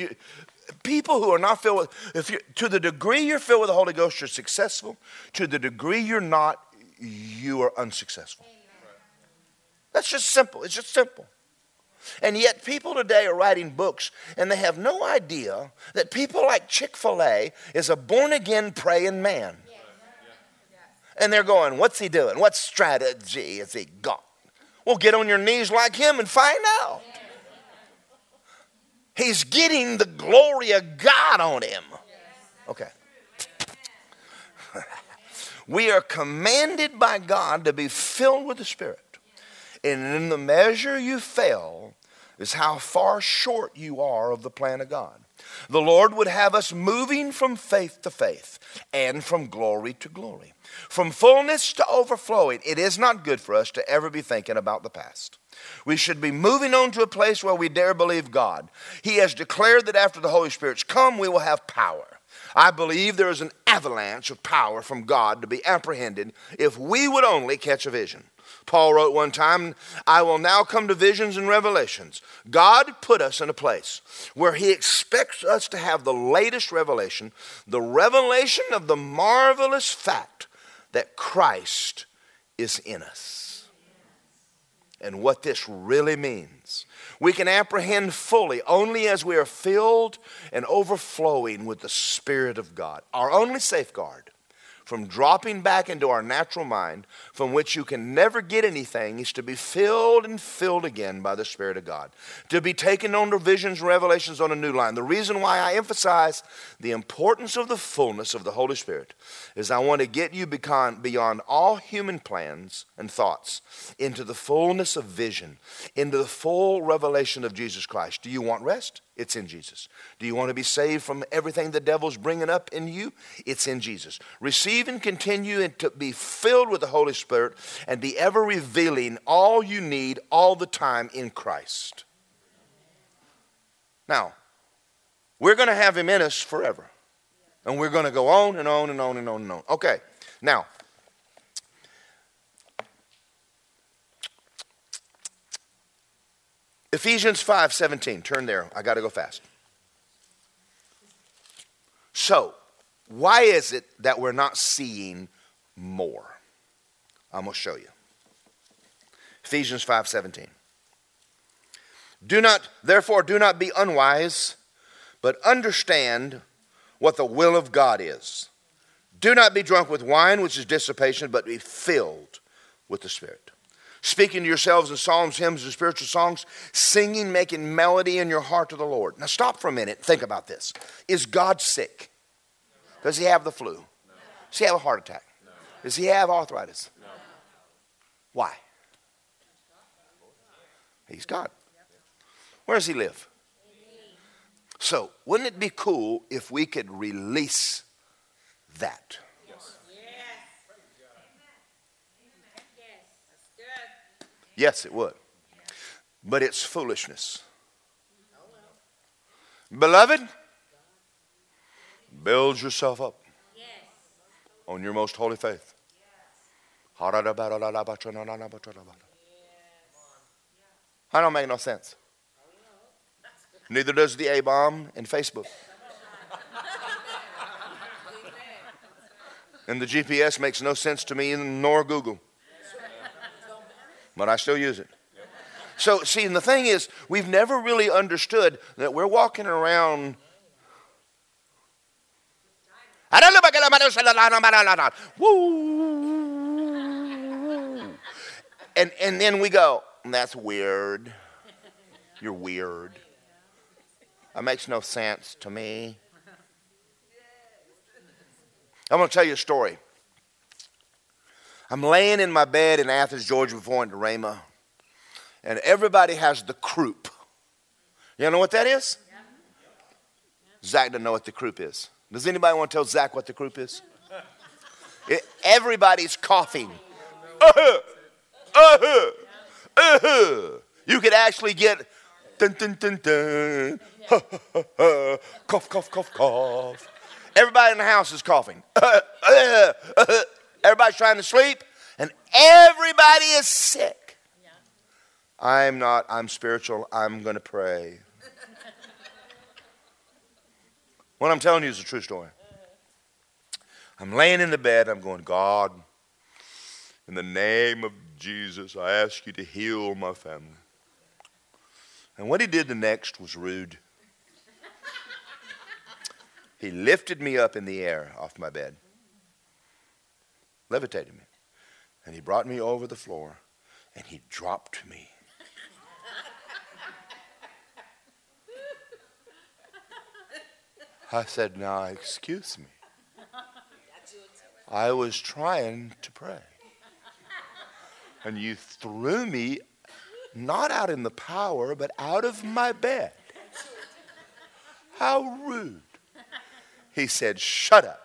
People who are not filled with, if you to the degree you're filled with the Holy Ghost, you're successful. To the degree you're not, you are unsuccessful. That's just simple. It's just simple. And yet, people today are writing books and they have no idea that people like Chick fil A is a born again praying man. And they're going, What's he doing? What strategy has he got? Well, get on your knees like him and find out. He's getting the glory of God on him. Okay. we are commanded by God to be filled with the Spirit. And in the measure you fail is how far short you are of the plan of God. The Lord would have us moving from faith to faith and from glory to glory, from fullness to overflowing. It is not good for us to ever be thinking about the past. We should be moving on to a place where we dare believe God. He has declared that after the Holy Spirit's come, we will have power. I believe there is an avalanche of power from God to be apprehended if we would only catch a vision. Paul wrote one time, I will now come to visions and revelations. God put us in a place where He expects us to have the latest revelation, the revelation of the marvelous fact that Christ is in us. And what this really means. We can apprehend fully only as we are filled and overflowing with the Spirit of God. Our only safeguard from dropping back into our natural mind, from which you can never get anything, is to be filled and filled again by the Spirit of God. To be taken under visions and revelations on a new line. The reason why I emphasize the importance of the fullness of the Holy Spirit is I want to get you beyond all human plans and thoughts into the fullness of vision, into the full revelation of Jesus Christ. Do you want rest? It's in Jesus. Do you want to be saved from everything the devil's bringing up in you? It's in Jesus. Receive and continue and to be filled with the Holy Spirit and be ever revealing all you need all the time in Christ. Now, we're going to have him in us forever. And we're going to go on and on and on and on and on. Okay. Now, Ephesians 5 17. Turn there. I got to go fast. So, why is it that we're not seeing more? I'm going to show you. Ephesians 5 17. Do not, therefore, do not be unwise, but understand what the will of God is. Do not be drunk with wine, which is dissipation, but be filled with the Spirit speaking to yourselves in psalms, hymns, and spiritual songs, singing, making melody in your heart to the Lord. Now, stop for a minute. Think about this. Is God sick? Does he have the flu? Does he have a heart attack? Does he have arthritis? Why? He's God. Where does he live? So, wouldn't it be cool if we could release that? Yes, it would. But it's foolishness. Beloved, build yourself up on your most holy faith. I don't make no sense. Neither does the A bomb and Facebook. and the GPS makes no sense to me, nor Google but I still use it. So, see, and the thing is, we've never really understood that we're walking around. Woo! And, and then we go, that's weird. You're weird. That makes no sense to me. I'm going to tell you a story. I'm laying in my bed in Athens, Georgia, before I went to Rhema, and everybody has the croup. You know what that is? Zach doesn't know what the croup is. Does anybody want to tell Zach what the croup is? It, everybody's coughing. Uh-huh, uh-huh, uh-huh. You could actually get dun, dun, dun, dun, ha, ha, ha, ha, cough, cough, cough, cough. Everybody in the house is coughing. Uh, uh, uh, Everybody's trying to sleep, and everybody is sick. Yeah. I'm not, I'm spiritual, I'm going to pray. what I'm telling you is a true story. I'm laying in the bed, I'm going, God, in the name of Jesus, I ask you to heal my family. And what he did the next was rude. he lifted me up in the air off my bed levitated me. And he brought me over the floor and he dropped me. I said, Now, excuse me. I was trying to pray. And you threw me not out in the power, but out of my bed. How rude. He said, Shut up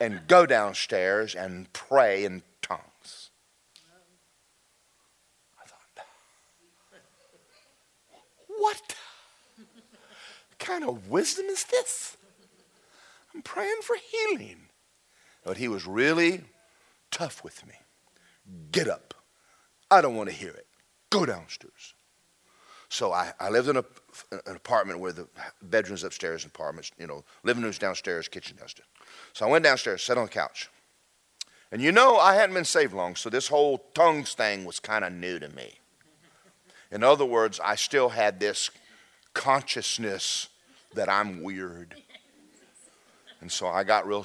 and go downstairs and pray in tongues. I thought, What kind of wisdom is this? I'm praying for healing. But he was really tough with me. Get up. I don't want to hear it. Go downstairs. So I, I lived in a, an apartment where the bedrooms upstairs and apartments, you know, living room's downstairs, kitchen downstairs. So I went downstairs, sat on the couch. And you know, I hadn't been saved long, so this whole tongues thing was kind of new to me. In other words, I still had this consciousness that I'm weird. And so I got real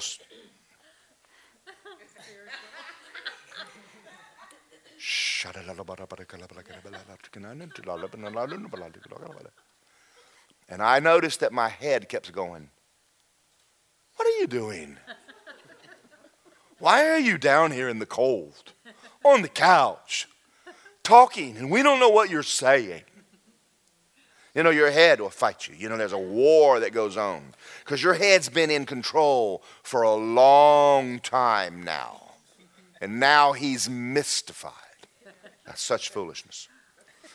And I noticed that my head kept going, What are you doing? Why are you down here in the cold, on the couch, talking, and we don't know what you're saying? You know, your head will fight you. You know, there's a war that goes on because your head's been in control for a long time now. And now he's mystified. That's such foolishness.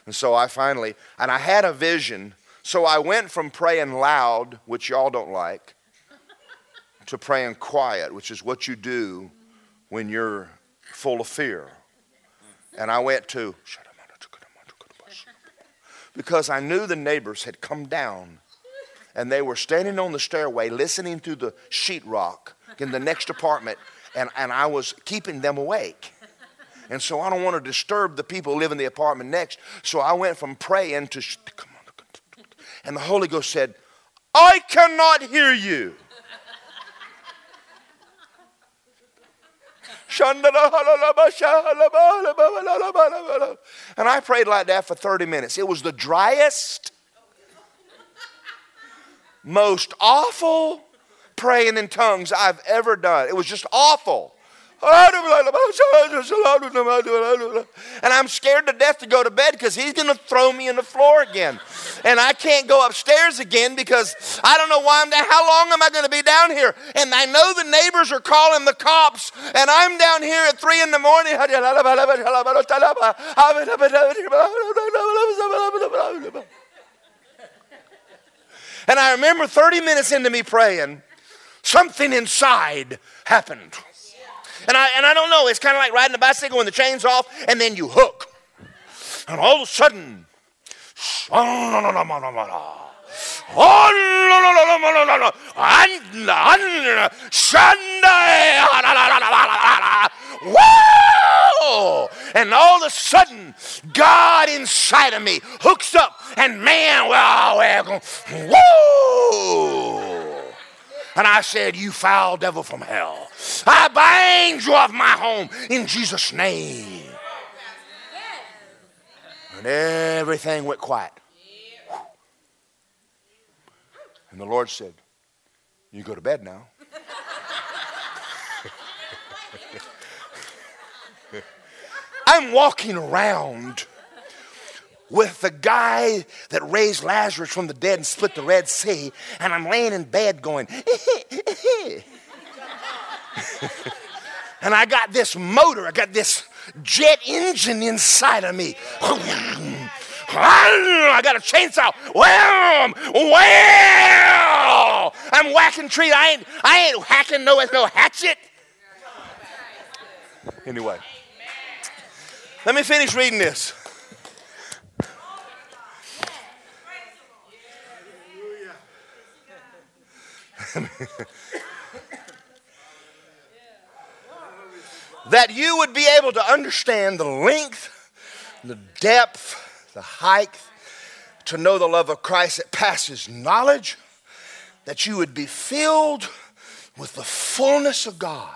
And so I finally, and I had a vision. So I went from praying loud, which y'all don't like, to praying quiet, which is what you do when you're full of fear. And I went to, because I knew the neighbors had come down and they were standing on the stairway listening to the sheetrock in the next apartment, and, and I was keeping them awake. And so I don't want to disturb the people who live in the apartment next. So I went from praying to, come on. And the Holy Ghost said, I cannot hear you. And I prayed like that for 30 minutes. It was the driest, most awful praying in tongues I've ever done. It was just awful. And I'm scared to death to go to bed because he's going to throw me in the floor again. And I can't go upstairs again because I don't know why I'm down. How long am I going to be down here? And I know the neighbors are calling the cops, and I'm down here at three in the morning. And I remember 30 minutes into me praying, something inside happened. And I, and I don't know, it's kind of like riding a bicycle when the chain's off and then you hook. And all of a sudden, and all of a sudden, God inside of me hooks up, and man, well, we're going, whoa! And I said, You foul devil from hell, I bind you off my home in Jesus' name. And everything went quiet. And the Lord said, You go to bed now. I'm walking around with the guy that raised Lazarus from the dead and split the Red Sea, and I'm laying in bed going, and I got this motor, I got this jet engine inside of me. I got a chainsaw. Wham! Wham! I'm whacking trees. I ain't, I ain't hacking no, no hatchet. Anyway, let me finish reading this. that you would be able to understand the length, the depth, the height, to know the love of Christ that passes knowledge, that you would be filled with the fullness of God.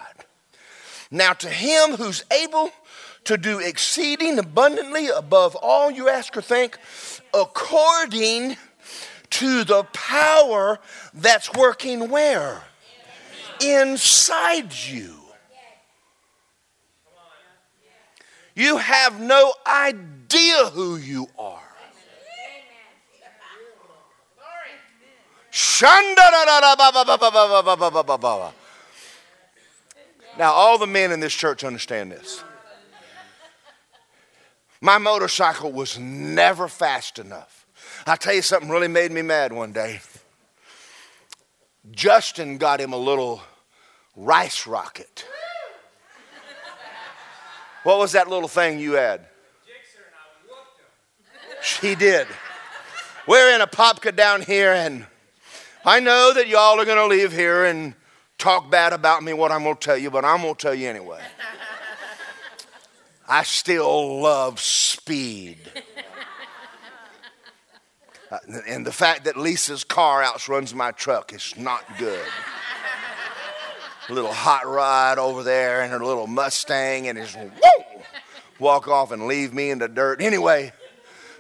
Now, to him who's able to do exceeding abundantly above all you ask or think, according to the power that's working where? Inside you. You have no idea who you are. Now, all the men in this church understand this. My motorcycle was never fast enough. I'll tell you something really made me mad one day. Justin got him a little rice rocket. What was that little thing you had? She did. We're in Apopka down here, and I know that y'all are going to leave here and talk bad about me, what I'm going to tell you, but I'm going to tell you anyway. I still love speed. Uh, and the fact that Lisa's car outruns my truck is not good. Little hot rod over there and her little Mustang and his walk off and leave me in the dirt. Anyway,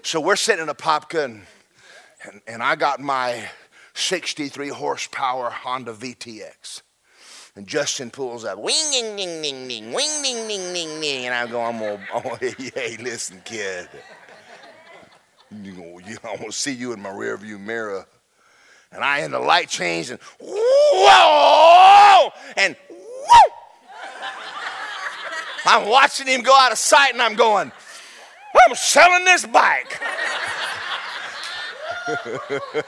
so we're sitting in Apopka and, and, and I got my 63 horsepower Honda VTX. And Justin pulls up, wing, ding, ding, ding, ding, wing, ding, ding, ding, ding. And I go, I'm going, oh, hey, listen, kid. You you, I want to see you in my rearview mirror. And I, and the light changed, and whoa, and whoa. I'm watching him go out of sight, and I'm going, I'm selling this bike.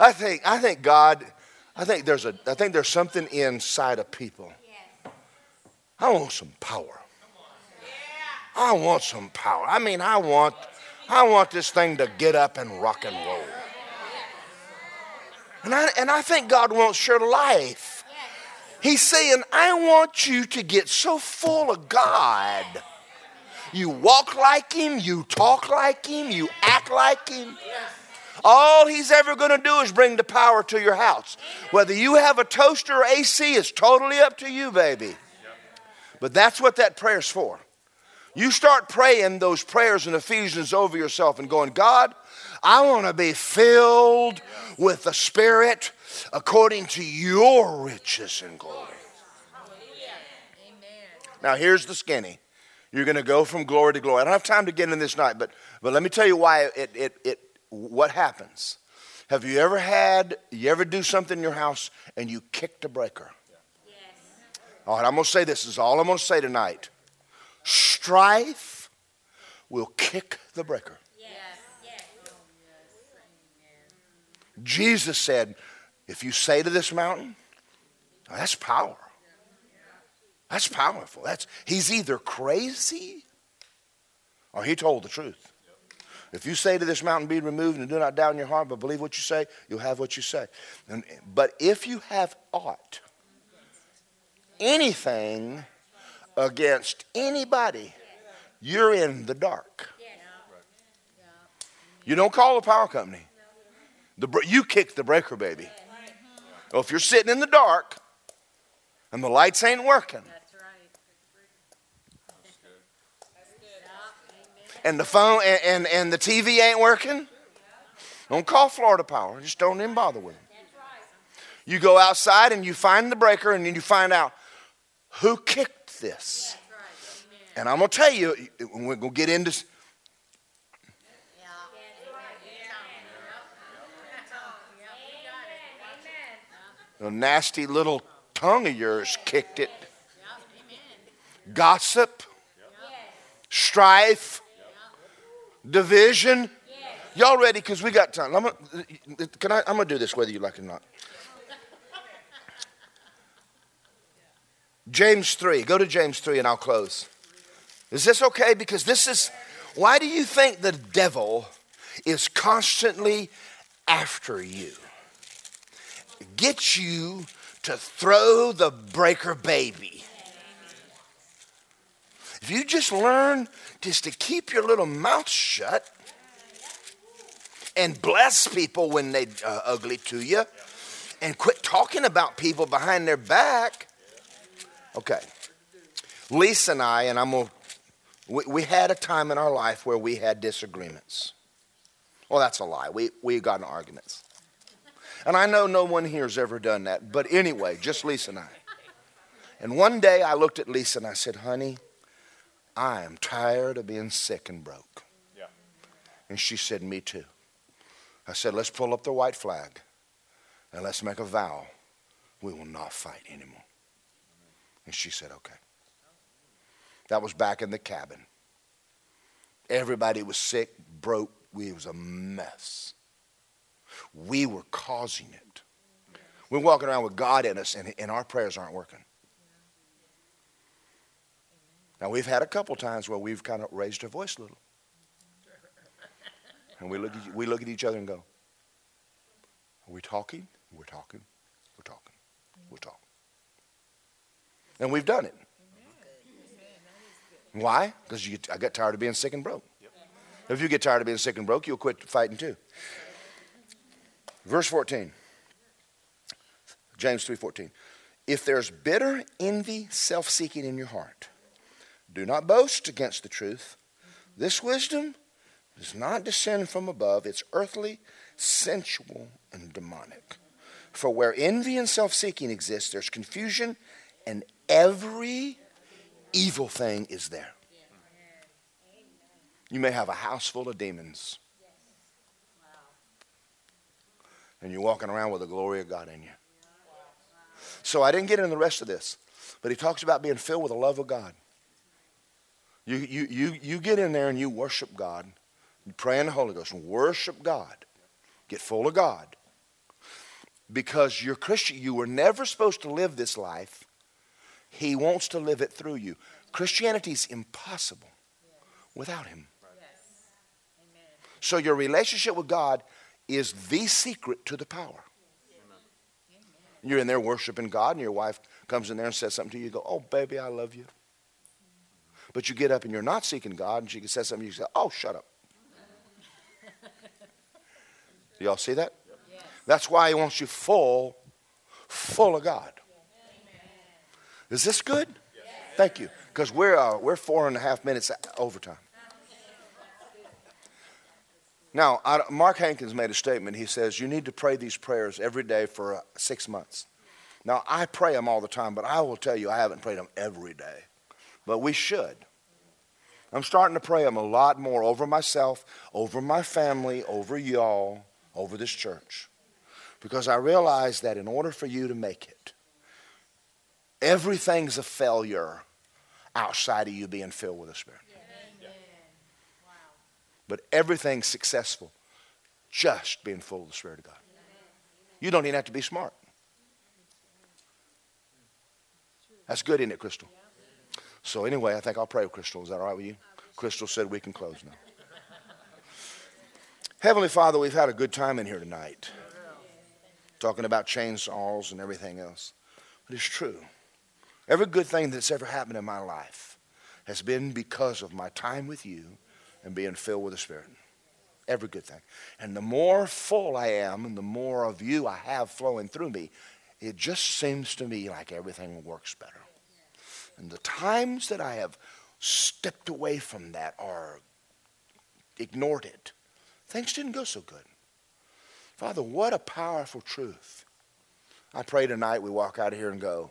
I think, I think God, I think there's a, I think there's something inside of people. I want some power. I want some power. I mean, I want, I want this thing to get up and rock and roll. And I, and I think God wants your life. He's saying, I want you to get so full of God. You walk like Him, you talk like Him, you act like Him. All he's ever going to do is bring the power to your house. Whether you have a toaster or AC is totally up to you, baby. But that's what that prayer's for. You start praying those prayers in Ephesians over yourself and going, God, I want to be filled with the Spirit according to your riches and glory. Now, here's the skinny. You're going to go from glory to glory. I don't have time to get in this night, but, but let me tell you why it, it, it what happens? Have you ever had, you ever do something in your house and you kicked a breaker? Yes. All right, I'm going to say this. this is all I'm going to say tonight. Strife will kick the breaker. Yes. Yes. Jesus said, if you say to this mountain, oh, that's power. That's powerful. That's, he's either crazy or he told the truth. If you say to this mountain, be removed, and do not doubt in your heart, but believe what you say, you'll have what you say. And, but if you have aught, anything against anybody, you're in the dark. You don't call the power company. The, you kick the breaker, baby. Well, if you're sitting in the dark and the lights ain't working, and the phone and, and, and the TV ain't working, don't call Florida Power. Just don't even bother with them. You go outside and you find the breaker and then you find out who kicked this. And I'm going to tell you, we're going to get into. The nasty little tongue of yours kicked it. Gossip, strife, division. Y'all ready? Because we got time. I'm gonna, can I, I'm going to do this whether you like it or not. James 3. Go to James 3 and I'll close. Is this okay? Because this is, why do you think the devil is constantly after you? Get you to throw the breaker baby. If you just learn just to keep your little mouth shut and bless people when they uh, ugly to you and quit talking about people behind their back. Okay. Lisa and I, and I'm gonna, we, we had a time in our life where we had disagreements. Well, that's a lie. We, we got in arguments. And I know no one here has ever done that, but anyway, just Lisa and I. And one day I looked at Lisa and I said, honey, I am tired of being sick and broke. Yeah. And she said, me too. I said, let's pull up the white flag and let's make a vow we will not fight anymore. And she said, okay. That was back in the cabin. Everybody was sick, broke. We was a mess. We were causing it. We're walking around with God in us, and, and our prayers aren't working. Now, we've had a couple times where we've kind of raised our voice a little. And we look, at, we look at each other and go, Are we talking? We're talking. We're talking. We're talking. And we've done it. Why? Because I got tired of being sick and broke. If you get tired of being sick and broke, you'll quit fighting too. Verse 14. James 3:14. If there's bitter envy, self-seeking in your heart, do not boast against the truth. This wisdom does not descend from above, it's earthly, sensual, and demonic. For where envy and self-seeking exist, there's confusion, and every evil thing is there. You may have a house full of demons. And you're walking around with the glory of God in you. So I didn't get into the rest of this, but he talks about being filled with the love of God. You, you, you, you get in there and you worship God. You pray in the Holy Ghost worship God. Get full of God. Because you're Christian, you were never supposed to live this life. He wants to live it through you. Christianity is impossible without Him. So your relationship with God is the secret to the power. You're in there worshiping God, and your wife comes in there and says something to you. You go, Oh, baby, I love you. But you get up and you're not seeking God, and she can say something, you say, Oh, shut up. Do y'all see that? That's why He wants you full, full of God. Is this good? Thank you. Because we're, uh, we're four and a half minutes overtime. Now, I, Mark Hankins made a statement. He says, You need to pray these prayers every day for uh, six months. Now, I pray them all the time, but I will tell you, I haven't prayed them every day. But we should. I'm starting to pray them a lot more over myself, over my family, over y'all, over this church. Because I realize that in order for you to make it, everything's a failure outside of you being filled with the Spirit. But everything's successful just being full of the Spirit of God. You don't even have to be smart. That's good, isn't it, Crystal? So, anyway, I think I'll pray with Crystal. Is that all right with you? Crystal said we can close now. Heavenly Father, we've had a good time in here tonight talking about chainsaws and everything else. But it's true. Every good thing that's ever happened in my life has been because of my time with you and being filled with the Spirit. Every good thing. And the more full I am and the more of you I have flowing through me, it just seems to me like everything works better. And the times that I have stepped away from that or ignored it, things didn't go so good. Father, what a powerful truth. I pray tonight we walk out of here and go,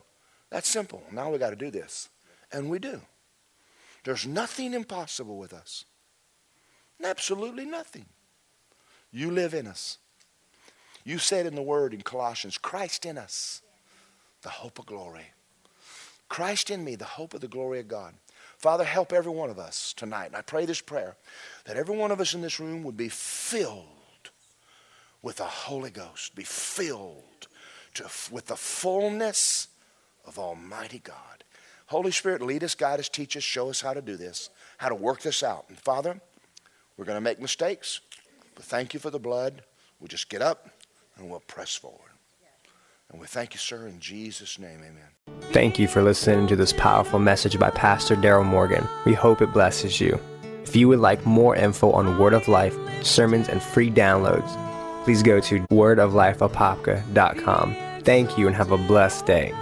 that's simple. Now we got to do this. And we do. There's nothing impossible with us. Absolutely nothing. You live in us. You said in the word in Colossians, Christ in us, the hope of glory. Christ in me, the hope of the glory of God. Father, help every one of us tonight. And I pray this prayer that every one of us in this room would be filled with the Holy Ghost, be filled to, with the fullness of Almighty God. Holy Spirit, lead us, guide us, teach us, show us how to do this, how to work this out. And Father, we're going to make mistakes, but thank you for the blood. We'll just get up and we'll press forward. And we thank you, sir, in Jesus' name, amen.
Thank you for listening to this powerful message by Pastor Daryl Morgan. We hope it blesses you. If you would like more info on Word of Life, sermons, and free downloads, please go to wordoflifeapopka.com. Thank you and have a blessed day.